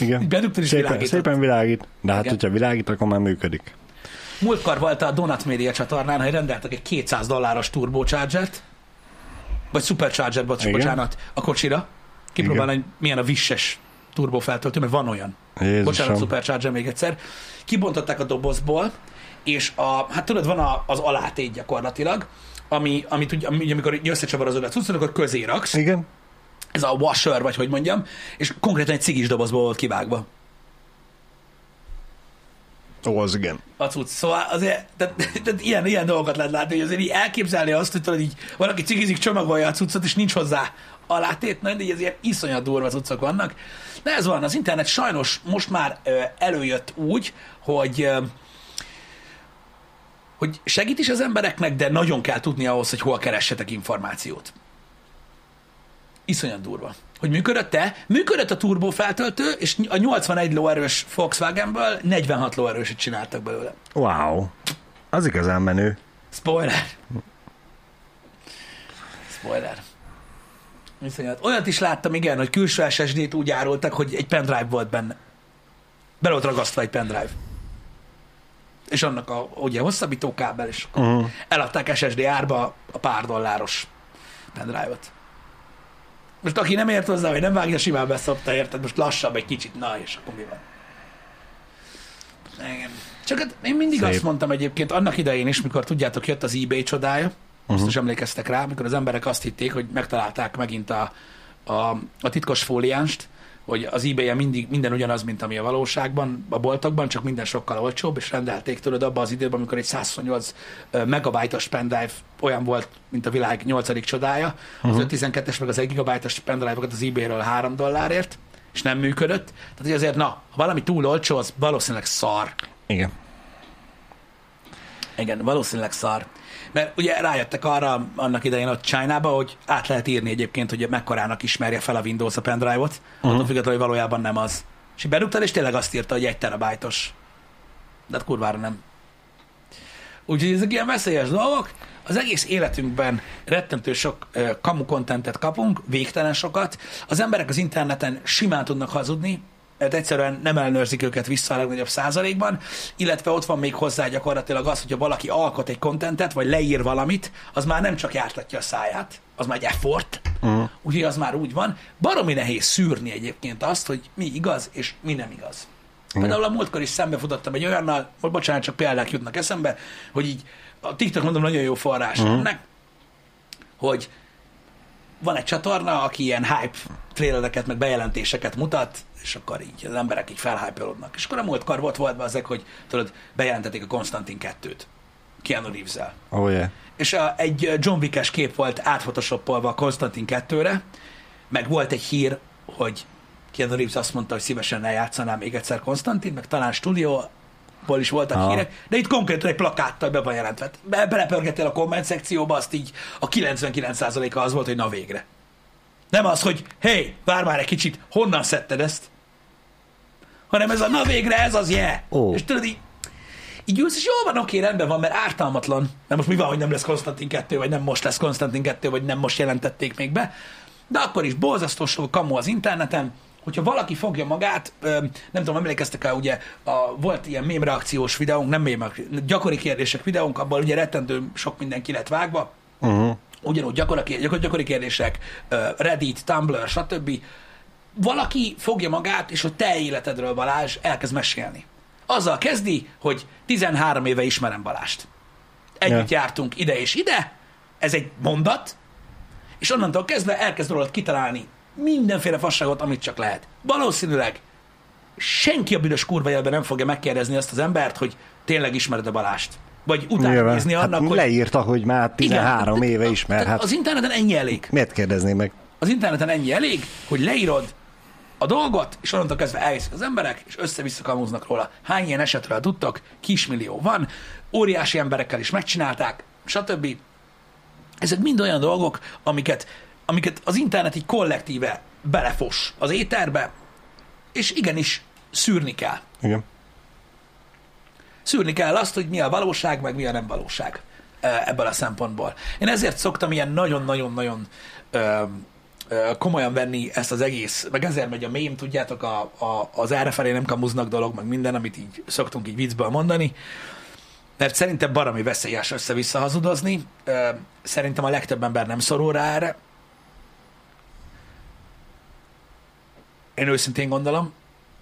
Igen. Így bedugtad, és Szépen, világított. szépen világít. De hát, Igen. hogyha világít, akkor már működik. Múltkor volt a Donut Media csatornán, hogy rendeltek egy 200 dolláros turbochargert, vagy supercharger, bocs, bocsánat, a kocsira. Kipróbálni, hogy milyen a visses turbofeltöltő, mert van olyan. Jézusom. Bocsánat, supercharger még egyszer. Kibontották a dobozból, és a, hát tudod, van a, az alátét gyakorlatilag, ami, amit ugye, ami, amikor így összecsavarozod a cuccot, akkor közé raksz. Igen. Ez a washer, vagy hogy mondjam, és konkrétan egy cigis dobozból volt kivágva. Ó, az igen. a cucc. Szóval azért, tehát, <laughs> tehát ilyen, ilyen dolgokat lehet látni, hogy azért így elképzelni azt, hogy tudod, így valaki cigizik, csomagolja a cuccot, és nincs hozzá alátét, de ez ilyen iszonyat durva cuccok vannak. De ez van, az internet sajnos most már ö, előjött úgy, hogy ö, hogy segít is az embereknek, de nagyon kell tudni ahhoz, hogy hol keressetek információt. Iszonyat durva. Hogy működött-e? Működött a turbo feltöltő, és a 81 lóerős Volkswagenből 46 lóerőset csináltak belőle. Wow. Az igazán menő. Spoiler. Spoiler. Viszonyat. Olyat is láttam, igen, hogy külső SSD-t úgy árultak, hogy egy pendrive volt benne. Be volt ragasztva egy pendrive. És annak a ugye, hosszabbító kábel, és Uh-huh. eladták SSD árba a pár dolláros pendrive-ot. Most aki nem ért hozzá, vagy nem vágja, simán beszopta, érted? Most lassabb egy kicsit, na, és akkor mi van? Igen. Csak hát én mindig Szép. azt mondtam egyébként, annak idején is, mikor tudjátok, jött az eBay csodája, azt is emlékeztek rá, amikor az emberek azt hitték, hogy megtalálták megint a, a, a titkos fóliánst, hogy az ebay mindig minden ugyanaz, mint ami a valóságban, a boltokban, csak minden sokkal olcsóbb, és rendelték tőled abban az időben, amikor egy 128 megabajtos pendrive olyan volt, mint a világ 8. csodája, az 512-es meg az 1 gigabajtos pendrive-okat az eBay-ről 3 dollárért, és nem működött. Tehát azért, na, ha valami túl olcsó, az valószínűleg szar. Igen. Igen, valószínűleg szar. Mert ugye rájöttek arra annak idején ott China-ba, hogy át lehet írni egyébként, hogy mekkorának ismerje fel a Windows a pendrive-ot, uh-huh. attól függetlenül, hogy valójában nem az. És berúgtad, és tényleg azt írta, hogy egy terabájtos. De hát kurvára nem. Úgyhogy ezek ilyen veszélyes dolgok. Az egész életünkben rettentő sok uh, kamu kontentet kapunk, végtelen sokat. Az emberek az interneten simán tudnak hazudni, mert egyszerűen nem ellenőrzik őket vissza a legnagyobb százalékban, illetve ott van még hozzá gyakorlatilag az, hogyha valaki alkot egy kontentet, vagy leír valamit, az már nem csak jártatja a száját, az már egy effort, uh-huh. úgyhogy az már úgy van. Baromi nehéz szűrni egyébként azt, hogy mi igaz és mi nem igaz. Uh-huh. Például a múltkor is szembefutottam egy olyannal, hogy bocsánat, csak példák jutnak eszembe, hogy így a TikTok mondom nagyon jó forrás uh-huh. ennek, hogy van egy csatorna, aki ilyen hype trailereket, meg bejelentéseket mutat, és akkor így az emberek így felhypelodnak. És akkor a múltkor volt volt ezek, hogy tudod, bejelentették a Konstantin 2-t. Keanu reeves -el. Oh, yeah. És a, egy John Wick-es kép volt átphotoshopolva a Konstantin 2-re, meg volt egy hír, hogy Keanu Reeves azt mondta, hogy szívesen eljátszanám még egyszer Konstantin, meg talán stúdió ból is voltak Aha. hírek, de itt konkrétan egy plakáttal be van jelentve. Be, belepörgettél a komment szekcióba, azt így a 99%-a az volt, hogy na végre. Nem az, hogy hé, vár már egy kicsit, honnan szedted ezt? Hanem ez a na végre, ez az je. Yeah. Ó. És tudod, így, így ülsz, és jó van, oké, rendben van, mert ártalmatlan. Nem most mi van, hogy nem lesz Konstantin 2, vagy nem most lesz Konstantin 2, vagy nem most jelentették még be. De akkor is borzasztó kamu az interneten, hogyha valaki fogja magát, nem tudom, emlékeztek el, ugye a, volt ilyen mém reakciós videónk, nem mém, gyakori kérdések videónk, abban ugye rettentő sok mindenki lett vágva, uh-huh. ugyanúgy gyakori, gyakori, gyakori kérdések, Reddit, Tumblr, stb. Valaki fogja magát, és a te életedről Balázs elkezd mesélni. Azzal kezdi, hogy 13 éve ismerem Balást. Együtt ja. jártunk ide és ide, ez egy mondat, és onnantól kezdve elkezd rólad kitalálni mindenféle fasságot, amit csak lehet. Valószínűleg senki a büdös kurva jelben nem fogja megkérdezni azt az embert, hogy tényleg ismered a Balást. Vagy utána nézni hát annak, hát hogy... Leírta, hogy már 13 igen, éve ismer. Hát az interneten ennyi elég. Miért kérdezni meg? Az interneten ennyi elég, hogy leírod a dolgot, és onnantól kezdve elhiszik az emberek, és össze-vissza kamúznak róla. Hány ilyen esetről tudtak? Kismillió van, óriási emberekkel is megcsinálták, stb. Ezek mind olyan dolgok, amiket amiket az internet így kollektíve belefos az éterbe, és igenis szűrni kell. Igen. Szűrni kell azt, hogy mi a valóság, meg mi a nem valóság e, ebből a szempontból. Én ezért szoktam ilyen nagyon-nagyon-nagyon komolyan venni ezt az egész, meg ezért megy a mém, tudjátok, a, a, az errefelé nem kamuznak dolog, meg minden, amit így szoktunk így viccből mondani, mert szerintem barami veszélyes össze-vissza hazudozni. Szerintem a legtöbb ember nem szorul rá erre, én őszintén gondolom,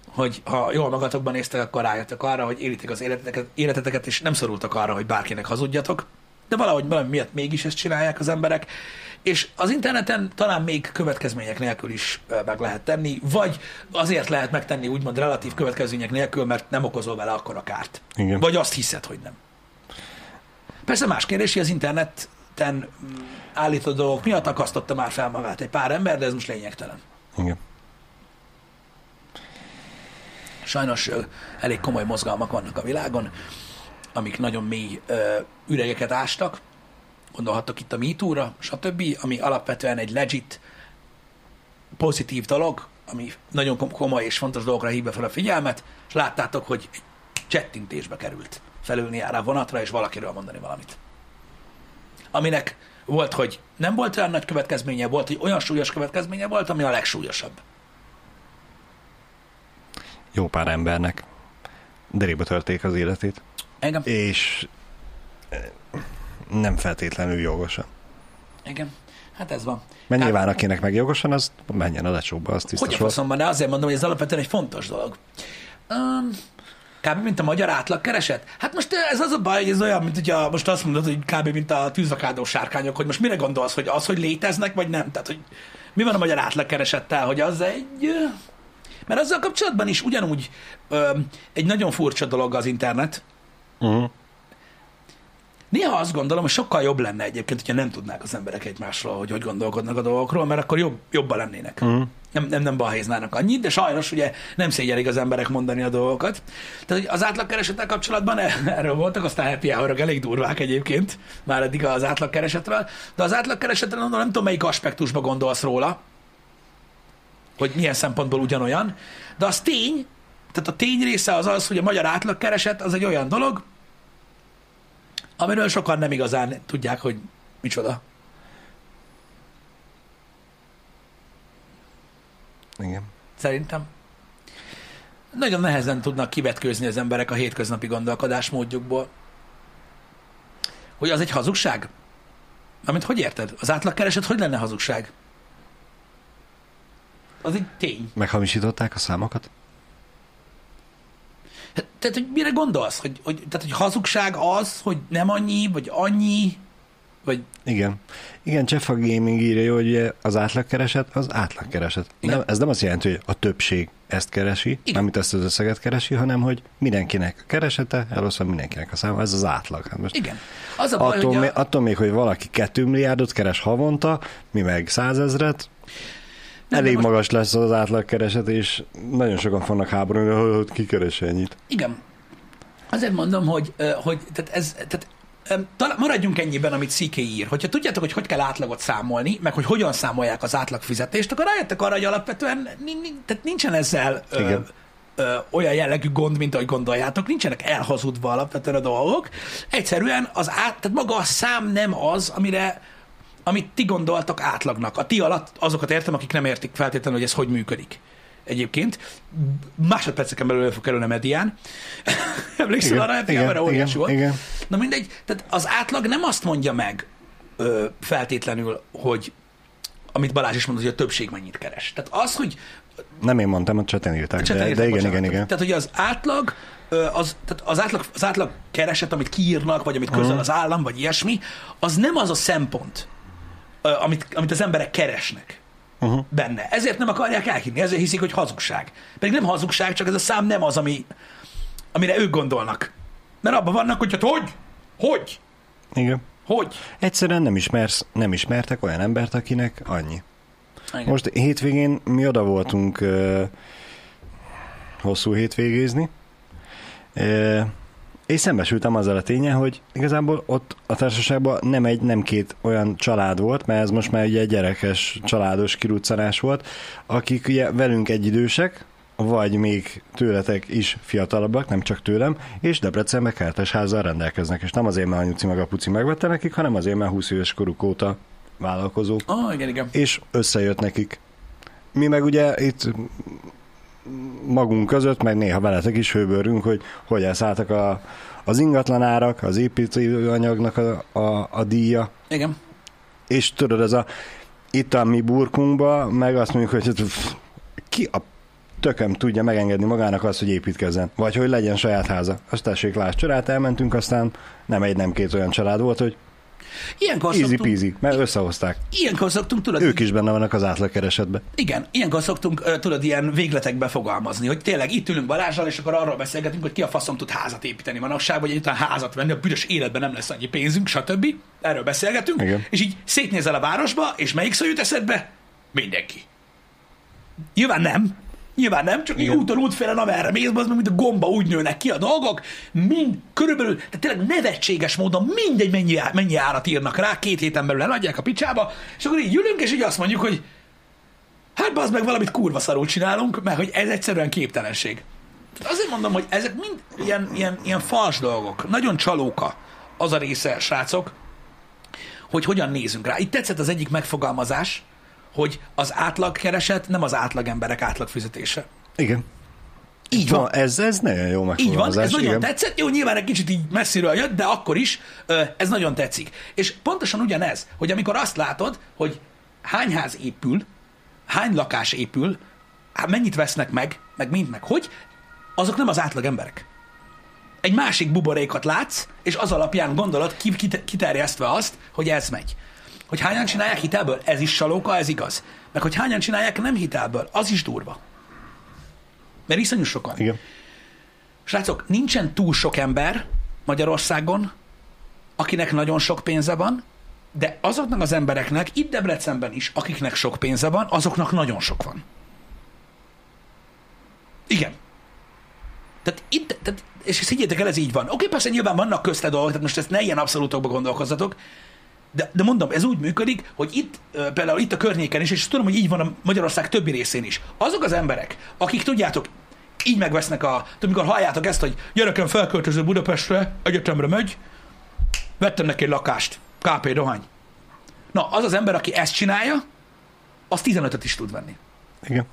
hogy ha jól magatokban néztek, akkor rájöttek arra, hogy élitek az életeteket, életeteket, és nem szorultak arra, hogy bárkinek hazudjatok, de valahogy valami miatt mégis ezt csinálják az emberek, és az interneten talán még következmények nélkül is meg lehet tenni, vagy azért lehet megtenni úgymond relatív következmények nélkül, mert nem okozol vele akkor a kárt. Igen. Vagy azt hiszed, hogy nem. Persze más kérdés, hogy az interneten állított dolgok miatt akasztotta már fel magát egy pár ember, de ez most lényegtelen. Igen. Sajnos elég komoly mozgalmak vannak a világon, amik nagyon mély üregeket ástak, gondolhattok itt a MeToo-ra, stb., ami alapvetően egy legit pozitív dolog, ami nagyon komoly és fontos dolgokra hívja fel a figyelmet, és láttátok, hogy csettintésbe került felülni a vonatra, és valakiről mondani valamit. Aminek volt, hogy nem volt olyan nagy következménye, volt, hogy olyan súlyos következménye volt, ami a legsúlyosabb jó pár embernek deréba törték az életét. Engem. És eh, nem feltétlenül jogosan. Igen. Hát ez van. Mert nyilván akinek meg jogosan, az menjen a lecsóba, az tisztos Hogy a faszomban, de azért mondom, hogy ez alapvetően egy fontos dolog. Um, kb. mint a magyar átlag kereset. Hát most eh, ez az a baj, hogy ez olyan, mint hogyha most azt mondod, hogy kb. mint a tűzakádó sárkányok, hogy most mire gondolsz, hogy az, hogy léteznek, vagy nem? Tehát, hogy mi van a magyar átlag keresettel, hogy az egy mert azzal kapcsolatban is ugyanúgy ö, egy nagyon furcsa dolog az internet. Uh-huh. Néha azt gondolom, hogy sokkal jobb lenne egyébként, hogyha nem tudnák az emberek egymásról, hogy hogy gondolkodnak a dolgokról, mert akkor jobb, jobban lennének. Uh-huh. Nem, nem, nem balhéznának annyit, de sajnos ugye nem szégyelik az emberek mondani a dolgokat. Tehát az átlagkeresettel kapcsolatban erről voltak, aztán happy hour elég durvák egyébként, már eddig az átlagkeresetről, de az átlagkeresetről nem tudom, melyik aspektusba gondolsz róla, hogy milyen szempontból ugyanolyan, de az tény, tehát a tény része az az, hogy a magyar átlagkereset az egy olyan dolog, amiről sokan nem igazán tudják, hogy micsoda. Igen. Szerintem. nagyon nehezen tudnak kivetkőzni az emberek a hétköznapi gondolkodásmódjukból. Hogy az egy hazugság? Amit hogy érted? Az átlagkereset hogy lenne hazugság? Az egy tény. Meghamisították a számokat? Hát, Tehát, hogy mire gondolsz? Hogy, hogy, tehát, hogy hazugság az, hogy nem annyi, vagy annyi, vagy Igen. Igen, Jeff a Gaming írja, hogy az átlagkereset az átlagkereset. Igen. Nem, ez nem azt jelenti, hogy a többség ezt keresi, Igen. amit ezt az összeget keresi, hanem hogy mindenkinek a keresete, elosztva mindenkinek a száma, ez az átlag. Hát most igen. Az a baj, attól, a, attól még, hogy valaki 2 milliárdot keres havonta, mi meg százezret, Nem, elég most- magas lesz az átlagkereset, és nagyon sokan fognak háborúni, hogy ki keres ennyit. Igen. Azért mondom, hogy, hogy tehát ez, tehát, talán maradjunk ennyiben, amit CK ír. Hogyha tudjátok, hogy hogy kell átlagot számolni, meg hogy hogyan számolják az átlagfizetést, akkor rájöttek arra, hogy alapvetően tehát nincsen ezzel ö, ö, olyan jellegű gond, mint ahogy gondoljátok, nincsenek elhazudva alapvetően a dolgok. Egyszerűen az át, tehát maga a szám nem az, amire amit ti gondoltak átlagnak. A ti alatt azokat értem, akik nem értik feltétlenül, hogy ez hogy működik. Egyébként másodperceken belül el fog kerülni a medián. <laughs> Emlékszel Igen, arra, hogy igen, óriási igen, volt? igen. Na mindegy, tehát az átlag nem azt mondja meg ö, feltétlenül, hogy amit Balázs is mondott, hogy a többség mennyit keres. Tehát az, hogy Nem én mondtam, a cseten írták, de, de igen, bocsánat. igen, igen. Tehát, hogy az átlag, az, tehát az, átlag, az átlag kereset, amit kiírnak, vagy amit Mhm. közöl az állam, vagy ilyesmi, az nem az a szempont, amit, amit az emberek keresnek Uh-huh. benne. Ezért nem akarják elhinni, ezért hiszik, hogy hazugság. Pedig nem hazugság, csak ez a szám nem az, ami, amire ők gondolnak. Mert abban vannak, hogy hát hogy? Hogy? igen. Hogy? Egyszerűen nem ismersz, nem ismertek olyan embert, akinek annyi. Igen. Most hétvégén mi oda voltunk uh, hosszú hétvégézni, uh, és szembesültem azzal a ténye, hogy igazából ott a társaságban nem egy, nem két olyan család volt, mert ez most már ugye egy gyerekes, családos kiruccanás volt, akik ugye velünk egyidősek, vagy még tőletek is fiatalabbak, nem csak tőlem, és Debrecenbe kertesházzal rendelkeznek, és nem azért, mert anyuci meg apuci megvette nekik, hanem azért, mert 20 éves koruk óta vállalkozók Ah, igen, igen. és összejött nekik. Mi meg ugye itt magunk között, meg néha veletek is hőbörünk, hogy hogy elszálltak a, az ingatlanárak, az építőanyagnak a, a, a díja, Igen. és tudod, ez a itt a mi burkunkba, meg azt mondjuk, hogy pff, ki a tököm tudja megengedni magának azt, hogy építkezzen, vagy hogy legyen saját háza. Azt tessék, láss család, elmentünk, aztán nem egy, nem két olyan család volt, hogy Ilyenkor easy szoktunk, peasy, mert összehozták. ilyenkor szoktunk, tudod, Ők is benne vannak az átlagkeresetben. Igen, ilyenkor szoktunk, tudod, ilyen végletekbe fogalmazni, hogy tényleg itt ülünk Balázsral, és akkor arról beszélgetünk, hogy ki a faszom tud házat építeni manapság, vagy egyáltalán házat venni, a büdös életben nem lesz annyi pénzünk, stb. Erről beszélgetünk, Igen. és így szétnézel a városba, és melyik szó jut eszedbe? Mindenki. Nyilván nem. Nyilván nem, csak így úton útfélen, amerre mész, az mint a gomba, úgy nőnek ki a dolgok, mind körülbelül, tehát tényleg nevetséges módon mindegy, mennyi, mennyi árat írnak rá, két héten belül eladják a picsába, és akkor így ülünk, és így azt mondjuk, hogy hát az meg valamit kurva szarul csinálunk, mert hogy ez egyszerűen képtelenség. Tehát azért mondom, hogy ezek mind ilyen, ilyen, ilyen fals dolgok, nagyon csalóka az a része, srácok, hogy hogyan nézünk rá. Itt tetszett az egyik megfogalmazás, hogy az átlagkereset nem az átlag emberek átlagfizetése. Igen. Így van. Na, ez, ez nagyon jó Így van, megfogalmazás. ez nagyon igen. tetszett. Jó, nyilván egy kicsit így messziről jött, de akkor is ez nagyon tetszik. És pontosan ugyanez, hogy amikor azt látod, hogy hány ház épül, hány lakás épül, hát mennyit vesznek meg, meg mind meg hogy, azok nem az átlag emberek. Egy másik buborékot látsz, és az alapján gondolod, ki- kit- kiterjesztve azt, hogy ez megy. Hogy hányan csinálják hitelből, ez is salóka, ez igaz. Meg hogy hányan csinálják nem hitelből, az is durva. Mert iszonyú sokan. Igen. Srácok, nincsen túl sok ember Magyarországon, akinek nagyon sok pénze van, de azoknak az embereknek, itt Debrecenben is, akiknek sok pénze van, azoknak nagyon sok van. Igen. Tehát itt, tehát, és ezt higgyétek el, ez így van. Oké, persze nyilván vannak közte dolgok, tehát most ezt ne ilyen abszolútokba gondolkozzatok, de, de mondom, ez úgy működik, hogy itt, például itt a környéken is, és tudom, hogy így van a Magyarország többi részén is. Azok az emberek, akik tudjátok, így megvesznek a, tudom, amikor halljátok ezt, hogy gyerekem felköltöző Budapestre, egyetemre megy, vettem neki egy lakást, KP dohány. Na, az az ember, aki ezt csinálja, az 15-öt is tud venni. Igen.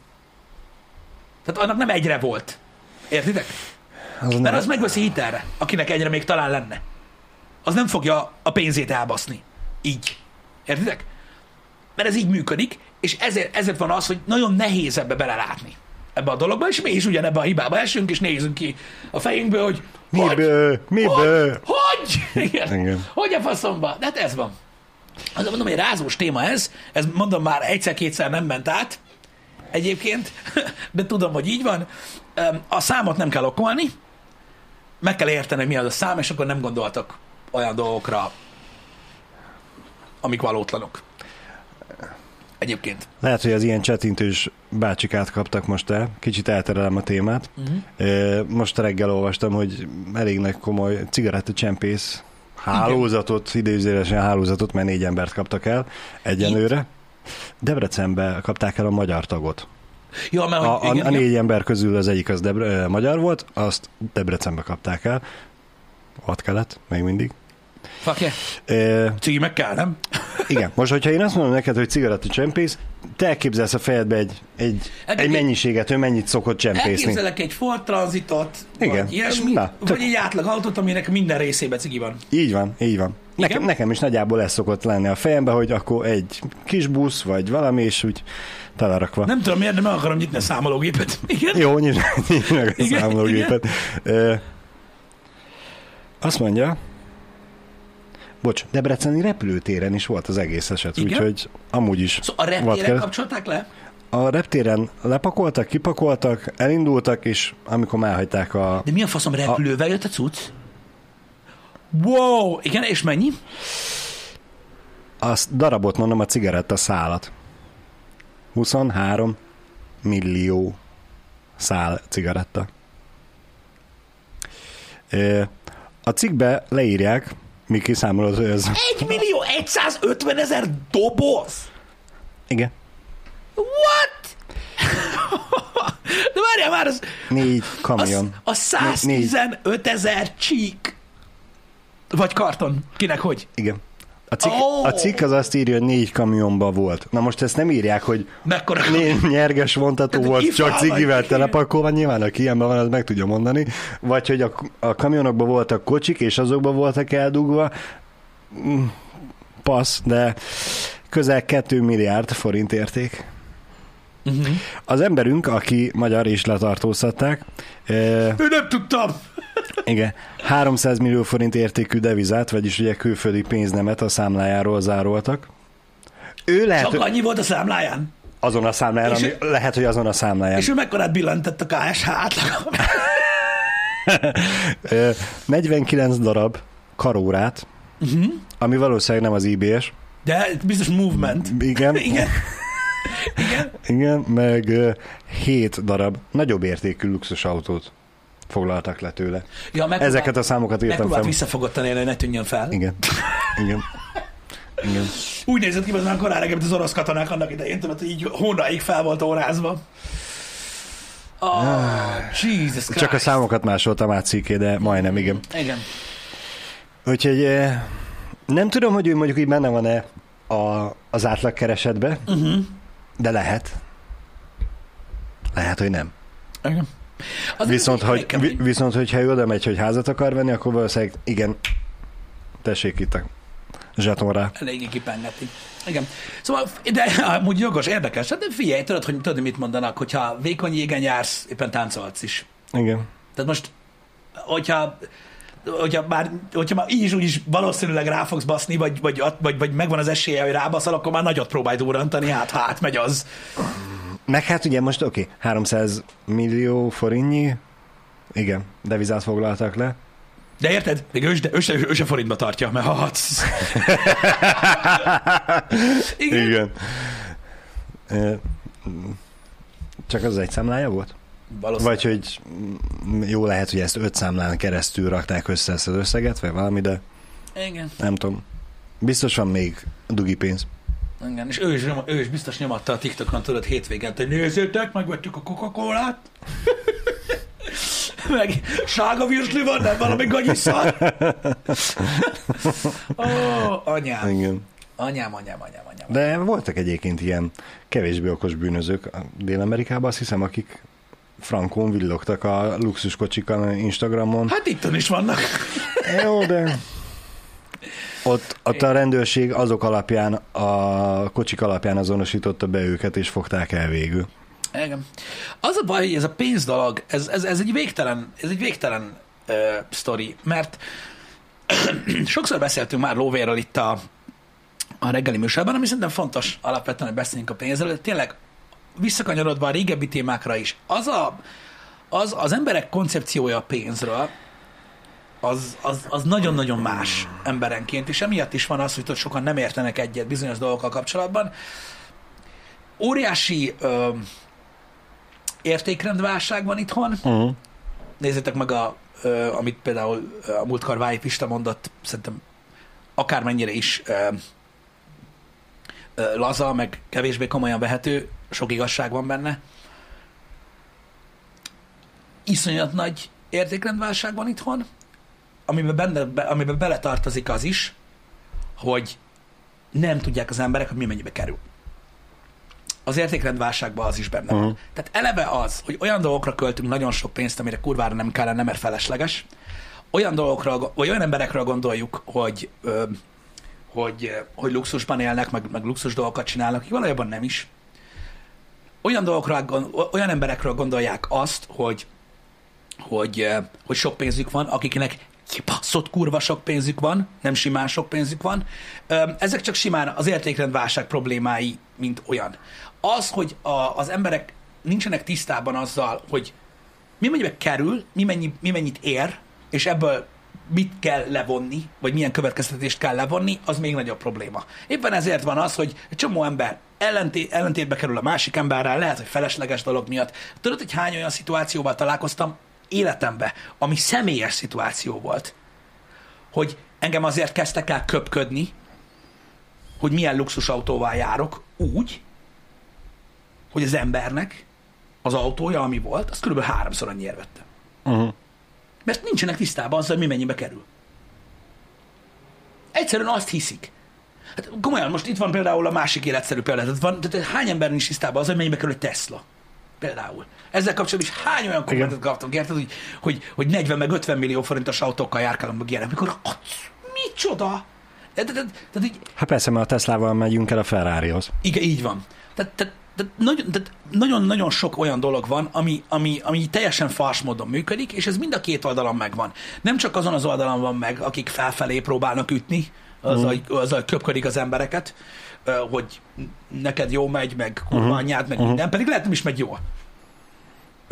Tehát annak nem egyre volt. Értitek? Az Mert nem, az megveszi hitelre, akinek egyre még talán lenne. Az nem fogja a pénzét elbaszni. Így. Értitek? Mert ez így működik, és ezért, ezért van az, hogy nagyon nehéz ebbe belelátni. Ebbe a dologba, és mi is ugyanebbe a hibába esünk, és nézünk ki a fejünkből, hogy hogy, miből, miből? hogy, hogy, <laughs> igen, Igen. hogy a faszomba, de hát ez van. Azért mondom, hogy rázós téma ez, ez mondom már egyszer-kétszer nem ment át, egyébként, <laughs> de tudom, hogy így van. A számot nem kell okolni, meg kell érteni, hogy mi az a szám, és akkor nem gondoltak olyan dolgokra, amik valótlanok. Egyébként. Lehet, hogy az ilyen csetintős bácsikát kaptak most el. Kicsit elterelem a témát. Uh-huh. Most reggel olvastam, hogy elég nagy komoly cigarettacsempész hálózatot, idézőjelesen hálózatot, mert négy embert kaptak el egyenlőre. Debrecenbe kapták el a magyar tagot. Jó, mert A, a, a igen. négy ember közül az egyik az Debre, magyar volt, azt Debrecenbe kapták el. Ott kellett, még mindig. Fuck yeah. Ö, Cigi meg kell, nem? igen, most, hogyha én azt mondom neked, hogy cigarettacsempész, te elképzelsz a fejedbe egy, egy, egy igen. mennyiséget, ő mennyit szokott csempészni. Elképzelek egy Ford Transitot, Igen. vagy ilyesmi, Na, vagy egy átlag autót, aminek minden részében cigi van. Így van, így van. Nekem, Igen? nekem is nagyjából ez szokott lenni a fejembe, hogy akkor egy kis busz, vagy valami, és úgy telerakva. Nem tudom miért, de meg akarom nyitni a számológépet. <laughs> Igen? Jó, nyisd meg a Igen, számológépet. Ö, Azt mondja, bocs, Debreceni repülőtéren is volt az egész eset, Igen? úgyhogy amúgy is Szóval a vad reptére kell. kapcsolták le? A reptéren lepakoltak, kipakoltak, elindultak, és amikor elhagyták a... De mi a faszom repülővel jött a cucc? Wow! Igen, és mennyi? Azt darabot mondom, a cigaretta szálat. 23 millió szál cigaretta. A cikkbe leírják, mi kiszámolod, hogy ez... 1 millió 150 ezer doboz! Igen. What? De várjál már, az, Négy kamion. a 115 ezer csík. Vagy karton. Kinek hogy? Igen. A cikk, Ó! a cikk az azt írja, hogy négy kamionba volt. Na most ezt nem írják, hogy Mekkora? né- nyerges vontató Tehát volt, csak cigivel telepakolva, nyilván aki ilyenben van, az meg tudja mondani. Vagy hogy a, a kamionokban voltak kocsik, és azokban voltak eldugva. Mm, Passz, de közel 2 milliárd forint érték. Uh-huh. Az emberünk, aki magyar és letartóztatták, Ő nem tudtam. Igen, 300 millió forint értékű devizát, vagyis ugye külföldi pénznemet a számlájáról zároltak. Ő lehet, Csak annyi volt a számláján. azon a számláján, És ami, lehet, hogy azon a számláján. És ő mekkorát billantett a KSH átlag. <laughs> Ö, 49 darab karórát, uh-huh. ami valószínűleg nem az IBS. De biztos movement. <laughs> Igen, Igen. Igen. igen, meg ö, 7 darab nagyobb értékű luxusautót foglaltak le tőle. Ja, Ezeket a számokat írtam fel. visszafogottan élni, hogy ne tűnjön fel. Igen, igen, igen. Úgy nézett ki, hogy már korán mint az orosz katonák annak idején, tudod, hogy így hónaig fel volt órázva. Oh, Jesus Christ. Csak a számokat másoltam át cikké, de majdnem, igen. Igen. Úgyhogy eh, nem tudom, hogy ő mondjuk így benne van-e a, az átlagkeresetbe, Uh-huh. de lehet. Lehet, hogy nem. Igen. Az Viszont, hogy, vi- viszont, hogyha ő oda megy, hogy házat akar venni, akkor valószínűleg igen, tessék itt a zseton rá. Eléggé kipengeti. Igen. Szóval, de amúgy jogos, érdekes. Hát de figyelj, tudod, hogy tudod, mit mondanak, hogyha vékony jégen jársz, éppen táncolhatsz is. Igen. Tehát most, hogyha hogyha már, hogyha már így is úgy is valószínűleg rá fogsz baszni, vagy, vagy, vagy, vagy megvan az esélye, hogy rábaszol, akkor már nagyot próbálj durrantani, hát ha átmegy az. Meg hát ugye most oké, okay, 300 millió forintnyi, igen, devizát foglaltak le. De érted? Még ő, se- ő, se, ő se forintba tartja, mert ha. <laughs> Igen. Igen. Csak az egy számlája volt? Valószínűleg. Vagy hogy jó lehet, hogy ezt öt számlán keresztül rakták össze ezt az összeget, vagy valami, de Igen. nem tudom. Biztos van még dugi pénz. Igen. És ő is, ő is biztos nyomatta a TikTokon, tudod, hétvégén, hogy nézzétek, megvettük a Coca-Colát. <laughs> meg sárga virsli van, nem valami gagyiszar. <laughs> Ó, anyám. Igen. Anyám, anyám, anyám, anyám. De voltak egyébként ilyen kevésbé okos bűnözők Dél-Amerikában, azt hiszem, akik frankón villogtak a luxuskocsik a Instagramon. Hát itt is vannak. Jó, de <laughs> ott, ott a rendőrség azok alapján, a kocsik alapján azonosította be őket, és fogták el végül. Igen. Az a baj, hogy ez a pénz dolog, ez, ez, ez egy végtelen, ez egy végtelen uh, sztori, mert <clears throat> sokszor beszéltünk már lóvérről itt a, a reggeli műsorban, ami szerintem fontos alapvetően, hogy beszéljünk a pénzről, de tényleg visszakanyarodva a régebbi témákra is, az, a, az, az emberek koncepciója a pénzről, az, az, az nagyon-nagyon más emberenként, és emiatt is van az, hogy ott sokan nem értenek egyet bizonyos dolgokkal kapcsolatban. Óriási ö, értékrendválság van itthon. Uh-huh. Nézzétek meg, a, ö, amit például a múltkor Váj Pista mondott, szerintem akármennyire is ö, ö, laza, meg kevésbé komolyan vehető, sok igazság van benne. Iszonyat nagy értékrendválság van itthon, amiben, benne, be, amiben beletartozik az is, hogy nem tudják az emberek, hogy mi mennyibe kerül. Az értékrendválságban az is benne van. Uh-huh. Tehát eleve az, hogy olyan dolgokra költünk nagyon sok pénzt, amire kurvára nem kellene, mert felesleges, olyan dolgokra, vagy olyan emberekről gondoljuk, hogy, ö, hogy, ö, hogy luxusban élnek, meg, meg luxus dolgokat csinálnak, akik valójában nem is. Olyan, dolgokra, olyan emberekről gondolják azt, hogy, hogy, hogy sok pénzük van, akiknek kibaszott kurva sok pénzük van, nem simán sok pénzük van. Ezek csak simán az értékrendválság problémái, mint olyan. Az, hogy a, az emberek nincsenek tisztában azzal, hogy mi mennyibe kerül, mi, mennyi, mi mennyit ér, és ebből mit kell levonni, vagy milyen következtetést kell levonni, az még nagyobb probléma. Éppen ezért van az, hogy egy csomó ember ellenté, ellentétbe kerül a másik emberrel, lehet, hogy felesleges dolog miatt. Tudod, hogy hány olyan szituációval találkoztam életembe, ami személyes szituáció volt, hogy engem azért kezdtek el köpködni, hogy milyen luxusautóval járok, úgy, hogy az embernek az autója, ami volt, az kb. háromszor annyiért vette. Uh-huh. Mert nincsenek tisztában azzal, hogy mi mennyibe kerül. Egyszerűen azt hiszik. Hát komolyan, most itt van például a másik életszerű példa. Tehát, van, tehát hány ember nincs tisztában azzal, hogy mennyibe kerül egy Tesla? Például. Ezzel kapcsolatban is hány olyan kommentet kaptam, érted, hogy, hogy, hogy 40 meg 50 millió forintos autókkal járkálom meg ilyenek, mikor az, micsoda? Tehát, tehát, tehát így, Hát persze, mert a Teslával megyünk el a Ferrarihoz. igen, így van. Tehát, nagyon, nagyon-nagyon sok olyan dolog van, ami, ami, ami teljesen fals módon működik, és ez mind a két oldalon megvan. Nem csak azon az oldalon van meg, akik felfelé próbálnak ütni, azzal, uh-huh. azzal köpködik az embereket, hogy neked jó megy, meg kurva uh-huh. anyád, meg uh-huh. minden, pedig lehet nem is megy jól.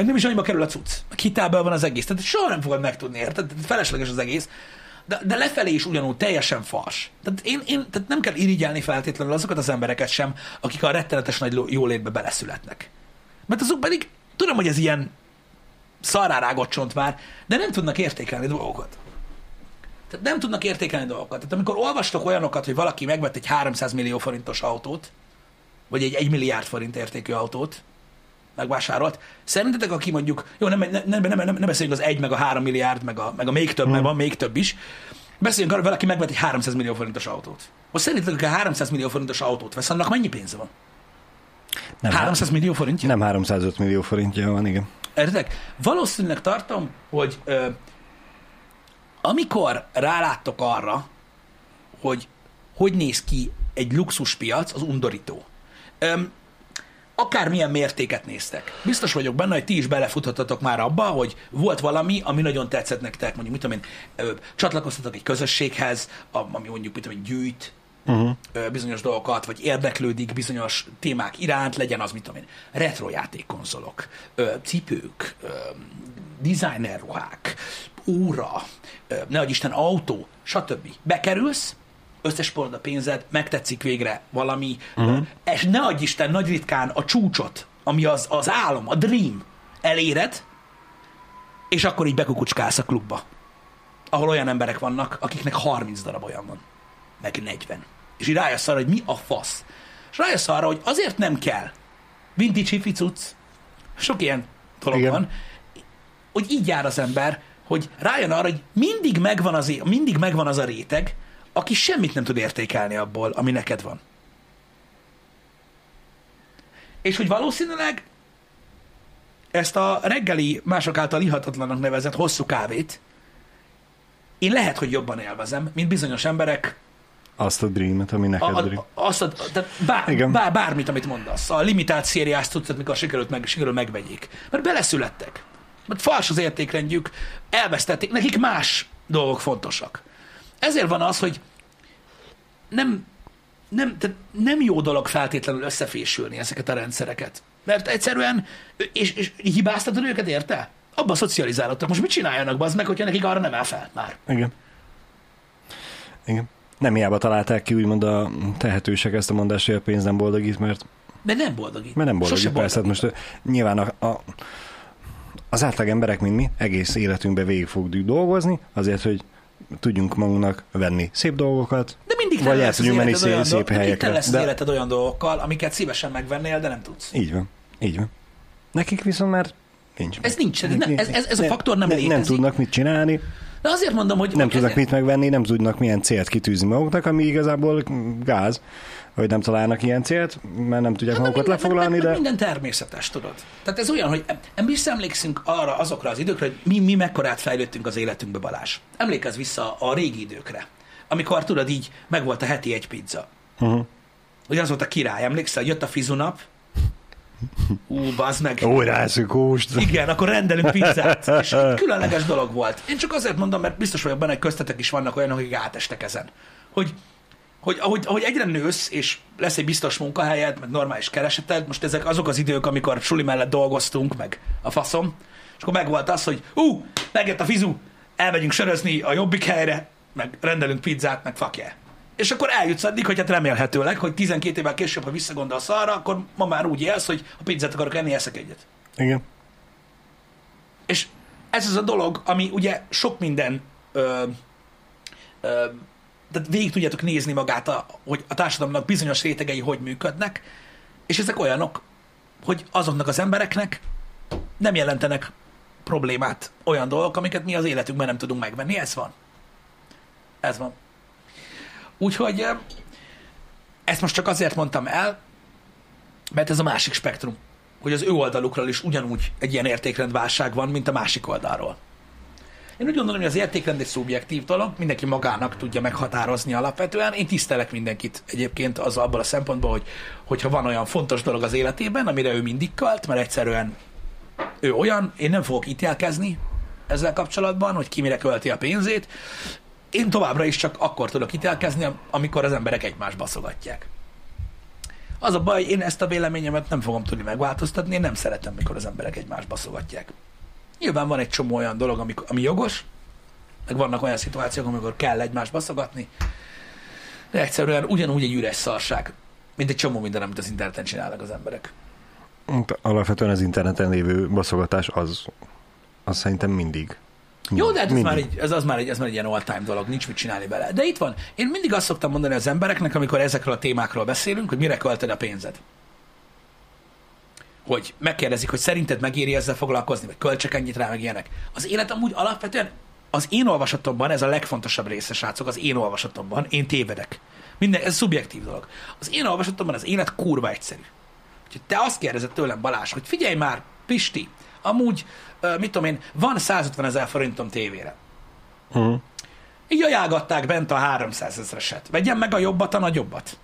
Nem is annyiba kerül a cucc. Meg hitelből van az egész. Tehát soha nem fogod megtudni, érted? Felesleges az egész. De, de lefelé is ugyanúgy teljesen fals. Tehát, én, én, tehát nem kell irigyelni feltétlenül azokat az embereket sem, akik a rettenetes nagy jólétbe beleszületnek. Mert azok pedig, tudom, hogy ez ilyen szarárágott csont már, de nem tudnak értékelni dolgokat. Tehát nem tudnak értékelni dolgokat. Tehát amikor olvastok olyanokat, hogy valaki megvett egy 300 millió forintos autót, vagy egy 1 milliárd forint értékű autót, megvásárolt. Szerintetek, aki mondjuk, jó, nem, nem, nem, nem, nem, beszéljünk az 1, meg a 3 milliárd, meg a, meg a még több, hmm. mert van még több is. Beszéljünk arról, valaki megvett egy 300 millió forintos autót. Most szerintetek, aki 300 millió forintos autót vesz, annak mennyi pénze van? Nem, 300 millió forintja? Nem 305 millió forintja van, igen. Értek? Valószínűleg tartom, hogy ö, amikor ráláttok arra, hogy hogy néz ki egy luxuspiac, az undorító. Öm, akármilyen mértéket néztek. Biztos vagyok benne, hogy ti is belefuthatatok már abba, hogy volt valami, ami nagyon tetszett nektek, mondjuk, mit tudom én, ö, csatlakoztatok egy közösséghez, ami mondjuk, mit tudom én, gyűjt, Uh-huh. ö, bizonyos dolgokat, vagy érdeklődik bizonyos témák iránt, legyen az, mit tudom én, retrojátékkonzolok, ö, cipők, ö, designer ruhák, óra, ö, nehogy Isten autó, stb. Bekerülsz, összespolod a pénzed, megtetszik végre valami, uh-huh. és ne adj Isten nagy ritkán a csúcsot, ami az, az álom, a dream, eléred, és akkor így bekukucskálsz a klubba, ahol olyan emberek vannak, akiknek 30 darab olyan van, meg 40. És így rájössz arra, hogy mi a fasz. És rájössz arra, hogy azért nem kell vintage hifi cucc, sok ilyen dolog Igen. van, hogy így jár az ember, hogy rájön arra, hogy mindig megvan az, mindig megvan az a réteg, aki semmit nem tud értékelni abból, ami neked van. És hogy valószínűleg ezt a reggeli mások által ihatatlanak nevezett hosszú kávét én lehet, hogy jobban élvezem, mint bizonyos emberek Azt a dreamet, ami a, neked a, dream. azt a, tehát bár, Igen. bár, bármit, amit mondasz. A limitált szériás tudsz, mikor sikerült meg, sikerül megvegyék. Mert beleszülettek. Mert fals az értékrendjük, elvesztették, nekik más dolgok fontosak. Ezért van az, hogy nem, nem, tehát nem jó dolog feltétlenül összefésülni ezeket a rendszereket. Mert egyszerűen, és, és hibáztatod őket, érte? Abban szocializálódtak. Most mit csináljanak, az meg, hogyha nekik arra nem áll fel már? Igen. Igen. Nem hiába találták ki úgymond a tehetősek ezt a mondást, hogy a pénz nem boldogít, mert, De nem boldogít. mert nem boldogít, Sose persze. Hát most ö, nyilván a, a, az átlag emberek, mint mi, egész életünkben végig fogjuk dolgozni, azért, hogy tudjunk magunknak venni szép dolgokat, De mindig Vagy el tudjunk menni szép- szép mindig helyekre. az De- életed olyan dolgokkal, amiket szívesen megvennél, de nem tudsz. így van, így van. Nekik viszont már nincs. Ez nincs, ez, nem, ez, ez, ez a faktor nem, nem, létezik. nem tudnak mit csinálni, De azért mondom, hogy... nem tudnak ezért- mit megvenni, nem tudnak milyen célt kitűzni maguknak, ami igazából gáz, hogy nem találnak ilyen célt, mert nem tudják Hát, magukat minden- lefoglalni, de Minden természetes, tudod. Tehát ez olyan, hogy em- visszaemlékszünk arra azokra az időkre, hogy mi, mi mekkorát fejlődtünk az életünkbe, Balázs. Emlékezz vissza a régi időkre, amikor tudod így, meg volt a heti egy pizza. uh-huh. Ugye az volt a király, emlékszel, jött a fizunap, ú, bazd meg. eszünk húst. Igen, akkor rendelünk pizzát. <laughs> És egy különleges dolog volt. Én csak azért mondom, mert biztos vagyok benne, hogy köztetek is vannak olyanok, akik átestek ezen. Hogy, hogy ahogy, ahogy egyre nősz, és lesz egy biztos munkahelyed, meg normális kereseted, most ezek azok az idők, amikor suli mellett dolgoztunk, meg a faszom, és akkor megvolt az, hogy ú, megjött a fizu, elmegyünk sörözni a jobbik helyre, meg rendelünk pizzát, meg fuck yeah. És akkor eljutsz addig, hogy hát remélhetőleg, hogy 12 évvel később, ha visszagondolsz arra, akkor ma már úgy élsz, hogy ha pizzát akarok enni, eszek egyet. Igen. És ez az a dolog, ami ugye sok minden, ö, ö, tehát végig tudjátok nézni magát, a, hogy a társadalomnak bizonyos rétegei hogy működnek, és ezek olyanok, hogy azoknak az embereknek nem jelentenek problémát olyan dolgok, amiket mi az életünkben nem tudunk megvenni. Ez van. Ez van. Úgyhogy ö, ezt most csak azért mondtam el, mert ez a másik spektrum, hogy az ő oldalukról is ugyanúgy egy ilyen értékrendválság van, mint a másik oldalról. Én úgy gondolom, hogy az értékrend egy szubjektív dolog, mindenki magának tudja meghatározni alapvetően. Én tisztelek mindenkit egyébként az abból a szempontból, hogy hogyha van olyan fontos dolog az életében, amire ő mindig kalt, mert egyszerűen ő olyan, én nem fogok ítélkezni ezzel kapcsolatban, hogy ki mire költi a pénzét. Én továbbra is csak akkor tudok ítélkezni, amikor az emberek egymást baszogatják. Az a baj, én ezt a véleményemet nem fogom tudni megváltoztatni, én nem szeretem, mikor az emberek egymást baszogatják. Nyilván van egy csomó olyan dolog, ami, ami jogos, meg vannak olyan szituációk, amikor kell egymást baszogatni, de egyszerűen ugyanúgy egy üres szarság, mint egy csomó minden, amit az interneten csinálnak az emberek. Alapvetően az interneten lévő baszogatás az, az szerintem mindig. Jó, de hát ez mindig. már, egy, ez, az már egy, ez már egy ilyen all-time dolog, nincs mit csinálni vele. De itt van. Én mindig azt szoktam mondani az embereknek, amikor ezekről a témákról beszélünk, hogy mire költed a pénzed. Hogy megkérdezik, hogy szerinted megéri ezzel foglalkozni, vagy költsek ennyit rá, meg ilyenek. Az élet amúgy alapvetően az én olvasatomban, ez a legfontosabb része, srácok, az én olvasatomban, én tévedek. Minden, ez szubjektív dolog. Az én olvasatomban az élet kurva egyszerű. Úgyhogy te azt kérdezed tőlem, Balázs, hogy figyelj már, Pisti, amúgy, mit tudom én, van 150 ezer forintom tévére. Uh-huh. Így ajánlgatták bent a 300 ezereset. Vegyem meg a jobbat, a nagyobbat.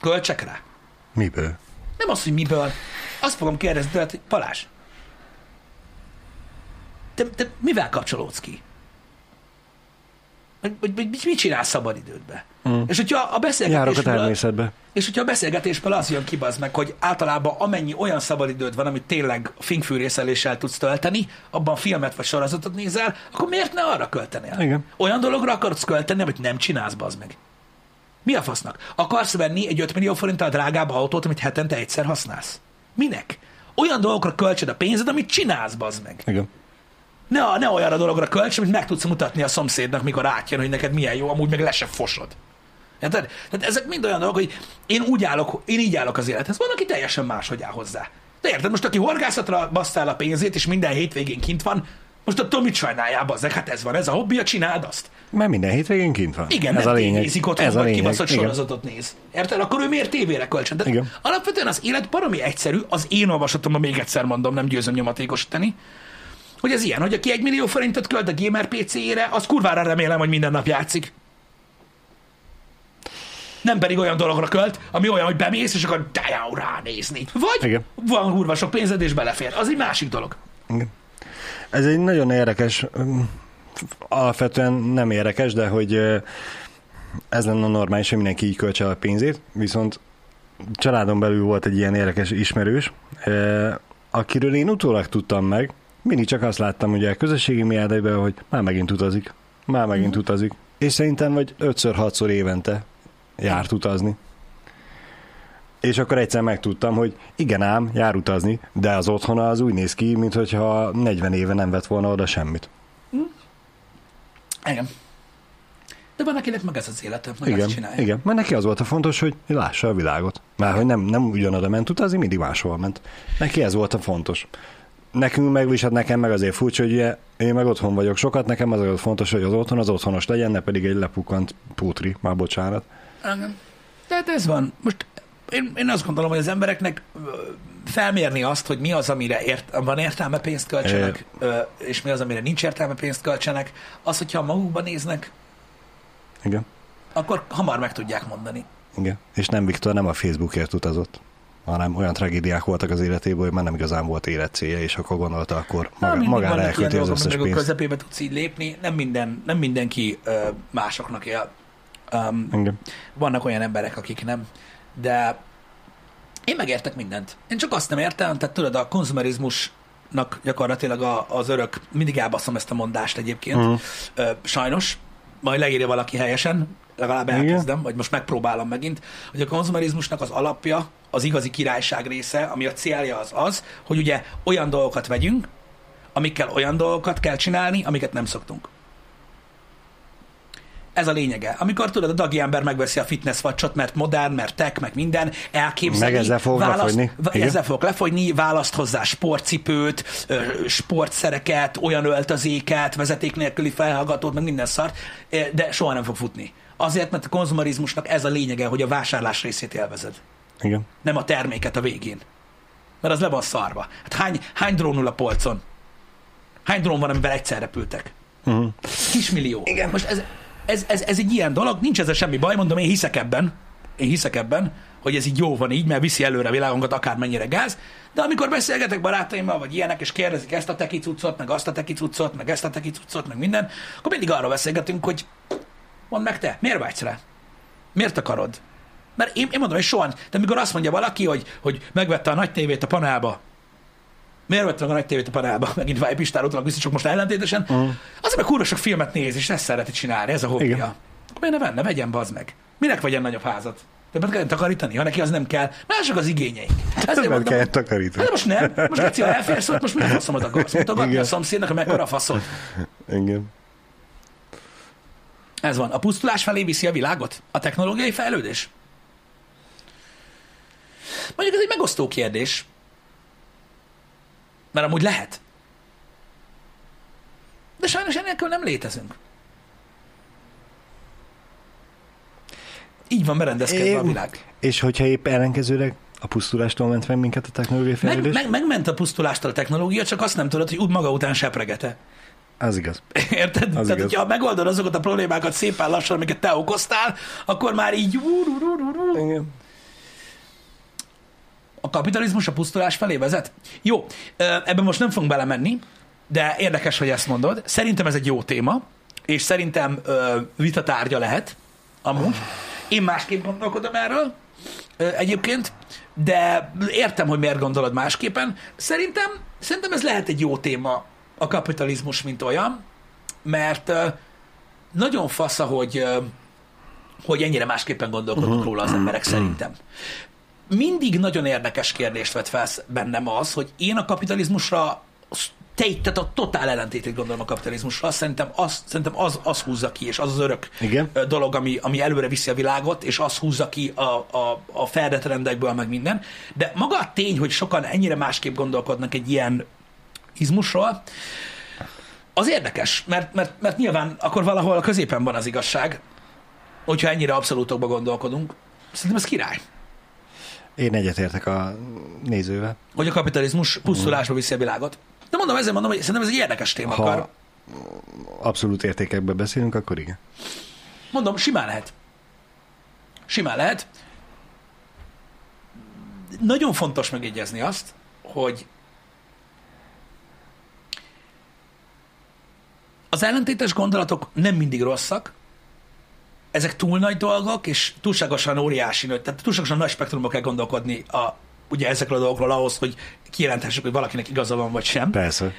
Költsek rá. Miből? Nem az, hogy miből. Azt fogom kérdezni tőled, hogy Balázs, te, te mivel kapcsolódsz ki? Vagy, vagy, vagy mit csinálsz szabadidődbe? Mm. És hogyha a Járok a beszélgetésből, természetbe. és hogyha a beszélgetésből az jön ki, az meg, hogy általában amennyi olyan szabadidőd van, amit tényleg fingfűrészeléssel tudsz tölteni, abban filmet vagy sorozatot nézel, akkor miért ne arra költenél? Igen. Olyan dologra akarsz költeni, amit nem csinálsz, bazd meg. Mi a fasznak? Akarsz venni egy 5 millió forinttal drágább autót, amit hetente egyszer használsz? Minek? Olyan dolgokra költsed a pénzed, amit csinálsz, bazd meg. Igen. Ne, ne olyanra dologra költs, amit meg tudsz mutatni a szomszédnak, mikor átjön, hogy neked milyen jó, amúgy meg le se fosod. Érted? Tehát ezek mind olyan dolgok, hogy én úgy állok, én így állok az élethez. Van, aki teljesen máshogy áll hozzá. De érted, most aki horgászatra basztál a pénzét, és minden hétvégén kint van, Most attól mit sajnáljál, bazzeg? Hát ez van, ez a hobbija, csináld azt. Mert minden hétvégén kint van. Igen, ez a lényeg. tévézik otthon, ez a lényeg. kibaszott Igen. sorozatot néz. Érted? Akkor ő miért tévére kölcsön? De Igen. alapvetően az élet baromi egyszerű, az én olvasatomban még egyszer mondom, nem győzöm nyomatékosítani, hogy ez ilyen, hogy aki egy millió forintot költ a gamer PC-ére, az kurvára remélem, hogy minden nap játszik. Nem pedig olyan dologra költ, ami olyan, hogy bemész, és akkor ránézni. Vagy Igen. van kurva sok pénzed, és belefér. Az egy másik dolog. Igen. Ez egy nagyon érdekes, mm, alapvetően nem érdekes, de hogy ez lenne normális, hogy mindenki így költse a pénzét, viszont családon belül volt egy ilyen érdekes ismerős, akiről én utólag tudtam meg, mindig csak azt láttam ugye a közösségi médiában, hogy már megint utazik, már megint utazik, és szerintem vagy 5-6-szor évente járt utazni. És akkor egyszer megtudtam, hogy igen ám, jár utazni, de az otthona az úgy néz ki, mintha 40 éve nem vett volna oda semmit. Igen. De van akinek meg ez az élete, meg Igen, ezt csinálja. igen, mert neki az volt a fontos, hogy lássa a világot. Már hogy nem, nem ugyanoda ment utazni, mindig máshol ment. Neki ez volt a fontos. Nekünk meg, hát nekem meg azért furcsa, hogy ugye, én meg otthon vagyok sokat, nekem az volt fontos, hogy az otthon az otthonos legyen, ne pedig egy lepukkant pútri, már bocsánat. Igen. Tehát ez van. Most én, én azt gondolom, hogy az embereknek felmérni azt, hogy mi az, amire ért, van értelme pénzt költsenek, ö, és mi az, amire nincs értelme pénzt költsenek, az, hogyha magukba néznek, Igen, akkor hamar meg tudják mondani. igen. És nem Viktor nem a Facebookért utazott, hanem olyan tragédiák voltak az életében, hogy már nem igazán volt életcélja, és akkor gondolta, akkor Na, maga, mindig magára elkölti az összes pénzt. közepébe tudsz így lépni, nem, minden, nem mindenki ö, másoknak él. Um, Igen. vannak olyan emberek, akik nem, de én megértek mindent. Én csak azt nem értem, tehát tudod, a konzumerizmusnak gyakorlatilag a, az örök, mindig elbaszom ezt a mondást egyébként, uh-huh. ö, sajnos, majd leírja valaki helyesen, legalább Igen. elkezdem, vagy most megpróbálom megint, hogy a konzumerizmusnak az alapja, az igazi királyság része, ami a célja az az, hogy ugye olyan dolgokat vegyünk, amikkel olyan dolgokat kell csinálni, amiket nem szoktunk. Ez a lényege. Amikor tudod, a dagi ember megveszi a fitness vacsot, mert modern, mert tech, meg minden, elképzeli. Meg ezzel fog lefogyni. va- Igen. Ezzel fog lefogyni, választ hozzá sportcipőt, sportszereket, olyan öltözéket, vezeték nélküli felhallgatót, meg minden szart, de soha nem fog futni. Azért, mert a konzumarizmusnak ez a lényege, hogy a vásárlás részét élvezed, Igen. nem a terméket a végén. Mert az le van szarva. Hát hány, hány drónul a polcon? Hány drón van, amivel egyszer repültek? Uh-huh. Kismillió. Igen. Most ez, ez, ez, ez egy ilyen dolog, nincs ezzel semmi baj, mondom, én hiszek ebben, én hiszek ebben, hogy ez így jó van így, mert viszi előre a világunkat akármennyire gáz, de amikor beszélgetek barátaimmal, vagy ilyenek, és kérdezik ezt a teki cuccot, meg azt a teki cuccot, meg ezt a teki cuccot, meg minden, akkor mindig arról beszélgetünk, hogy mondd meg te, miért vágysz rá? Miért akarod? Mert én, én mondom, hogy soha, de amikor azt mondja valaki, hogy, hogy megvette a nagy tévét a panelba, Miért vettem a nagy tévét a panelba? <laughs> Megint Váj Pistára utalak vissza, csak most ellentétesen. Uh-huh. Azért, mert kurva sok filmet néz, és ezt szereti csinálni, ez a hobbija. Igen. Miért ne venne? Vegyen bazd meg. Minek vegyen nagyobb házat? Többet kell takarítani, ha neki az nem kell. Mások az igényei. Ezért Többet mondom, kell takarítani. Hát most nem. Most Geci, ha elférsz ott, most mi a <laughs> faszomat akarsz? Mutogatni a szomszédnak, hogy mekkora a faszod. Igen. Ez van. A pusztulás felé viszi a világot? A technológiai fejlődés? Mondjuk ez egy megosztó kérdés. Mert amúgy lehet. De sajnos enélkül nem létezünk. Így van berendezkedve a Én- világ. És hogyha épp ellenkezőleg a pusztulástól ment meg minket a technológiai Meg, fejlődés? meg, megment a pusztulástól a technológia, csak azt nem tudod, hogy úgy maga után sepregete. Az igaz. Érted? Az Tehát, igaz. hogyha megoldod azokat a problémákat szépen lassan, amiket te okoztál, akkor már így Igen. A kapitalizmus a pusztulás felé vezet. Jó, ebben most nem fogunk belemenni, de érdekes, hogy ezt mondod. Szerintem ez egy jó téma, és szerintem ö, vitatárgya lehet, amúgy. Én másképp gondolkodom erről ö, egyébként, de értem, hogy miért gondolod másképpen. Szerintem, szerintem ez lehet egy jó téma, a kapitalizmus, mint olyan, mert ö, nagyon fasz, hogy, ö, hogy ennyire másképpen gondolkodnak róla az emberek szerintem mindig nagyon érdekes kérdést vet fel bennem az, hogy én a kapitalizmusra te, tehát a totál ellentétét gondolom a kapitalizmusra. Szerintem az, szerintem az, az húzza ki, és az az örök Igen. dolog, ami, ami előre viszi a világot, és az húzza ki a, a, a feldet rendekből, meg minden. De maga a tény, hogy sokan ennyire másképp gondolkodnak egy ilyen izmusról, az érdekes, mert, mert, mert nyilván akkor valahol a középen van az igazság, hogyha ennyire abszolútokba gondolkodunk. Szerintem ez király. Én egyetértek a nézővel. Hogy a kapitalizmus pusztulásba viszi a világot. De mondom, ezért mondom, hogy szerintem ez egy érdekes témakör. Ha abszolút értékekben beszélünk, akkor igen. Mondom, simán lehet. Simán lehet. Nagyon fontos megjegyezni azt, hogy az ellentétes gondolatok nem mindig rosszak, ezek túl nagy dolgok, és túlságosan óriási, tehát túlságosan nagy spektrumban kell gondolkodni a, ugye ezekről a dolgokról ahhoz, hogy kijelenthessük, hogy valakinek igaza van, vagy sem. Persze.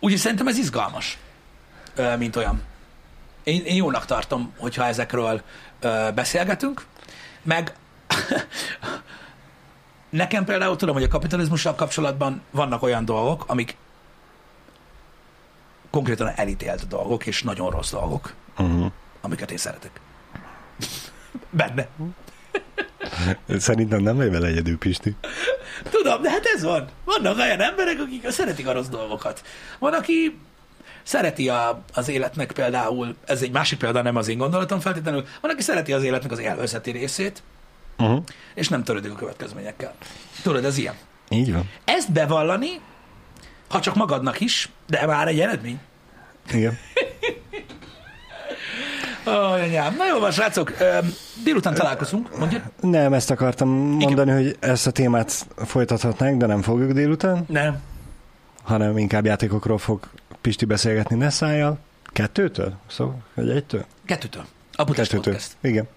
Úgyhogy szerintem ez izgalmas, mint olyan. Én, én jónak tartom, hogyha ezekről beszélgetünk, meg <laughs> nekem például tudom, hogy a kapitalizmussal kapcsolatban vannak olyan dolgok, amik konkrétan elítélt dolgok, és nagyon rossz dolgok, Uh-huh. amiket én szeretek. Benne. Szerintem nem vagy vele egyedül, Pisti. Tudom, de hát ez van. Vannak olyan emberek, akik szeretik a rossz dolgokat. Van, aki szereti a, az életnek például, ez egy másik példa, nem az én gondolatom feltétlenül, van, aki szereti az életnek az élvezeti részét, Uh-huh. és nem törődik a következményekkel. Tudod, ez ilyen. Így van. Ezt bevallani, ha csak magadnak is, de már egy eredmény. Igen. <laughs> Ó, anyám. Na jó van, srácok, délután találkozunk, mondja? Nem, ezt akartam mondani, hogy ezt a témát folytathatnánk, de nem fogjuk délután, Nem. hanem inkább játékokról fog Pisti beszélgetni Nessájjal. Kettőtől? Szóval, vagy egytől? Kettőtől. Aputest Kettőtől. Podcast. Igen.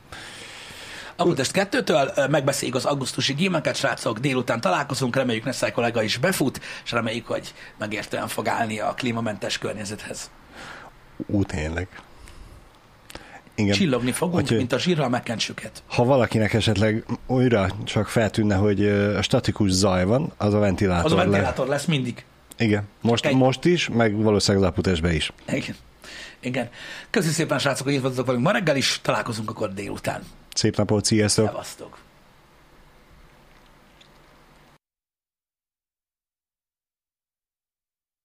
Aputest kettőtől ö, megbeszéljük az augusztusi gémeket, srácok, délután találkozunk, reméljük Nessai kollega is befut, és reméljük, hogy megértően fog állni a klímamentes környezethez. Ú, tényleg. Igen. Csillogni fogunk, Úgyhogy- mint a zsírral megkent süket. Ha valakinek esetleg újra csak feltűnne, hogy a statikus zaj van, az a ventilátor. Az a ventilátor lesz mindig. Igen. Most, Egy- most is, meg valószínűleg az aputesbe is. Igen. Igen. Köszönjük szépen, srácok, hogy itt voltatok velünk ma reggel is, találkozunk akkor délután. Szép napot, sziasztok! Szevasztok.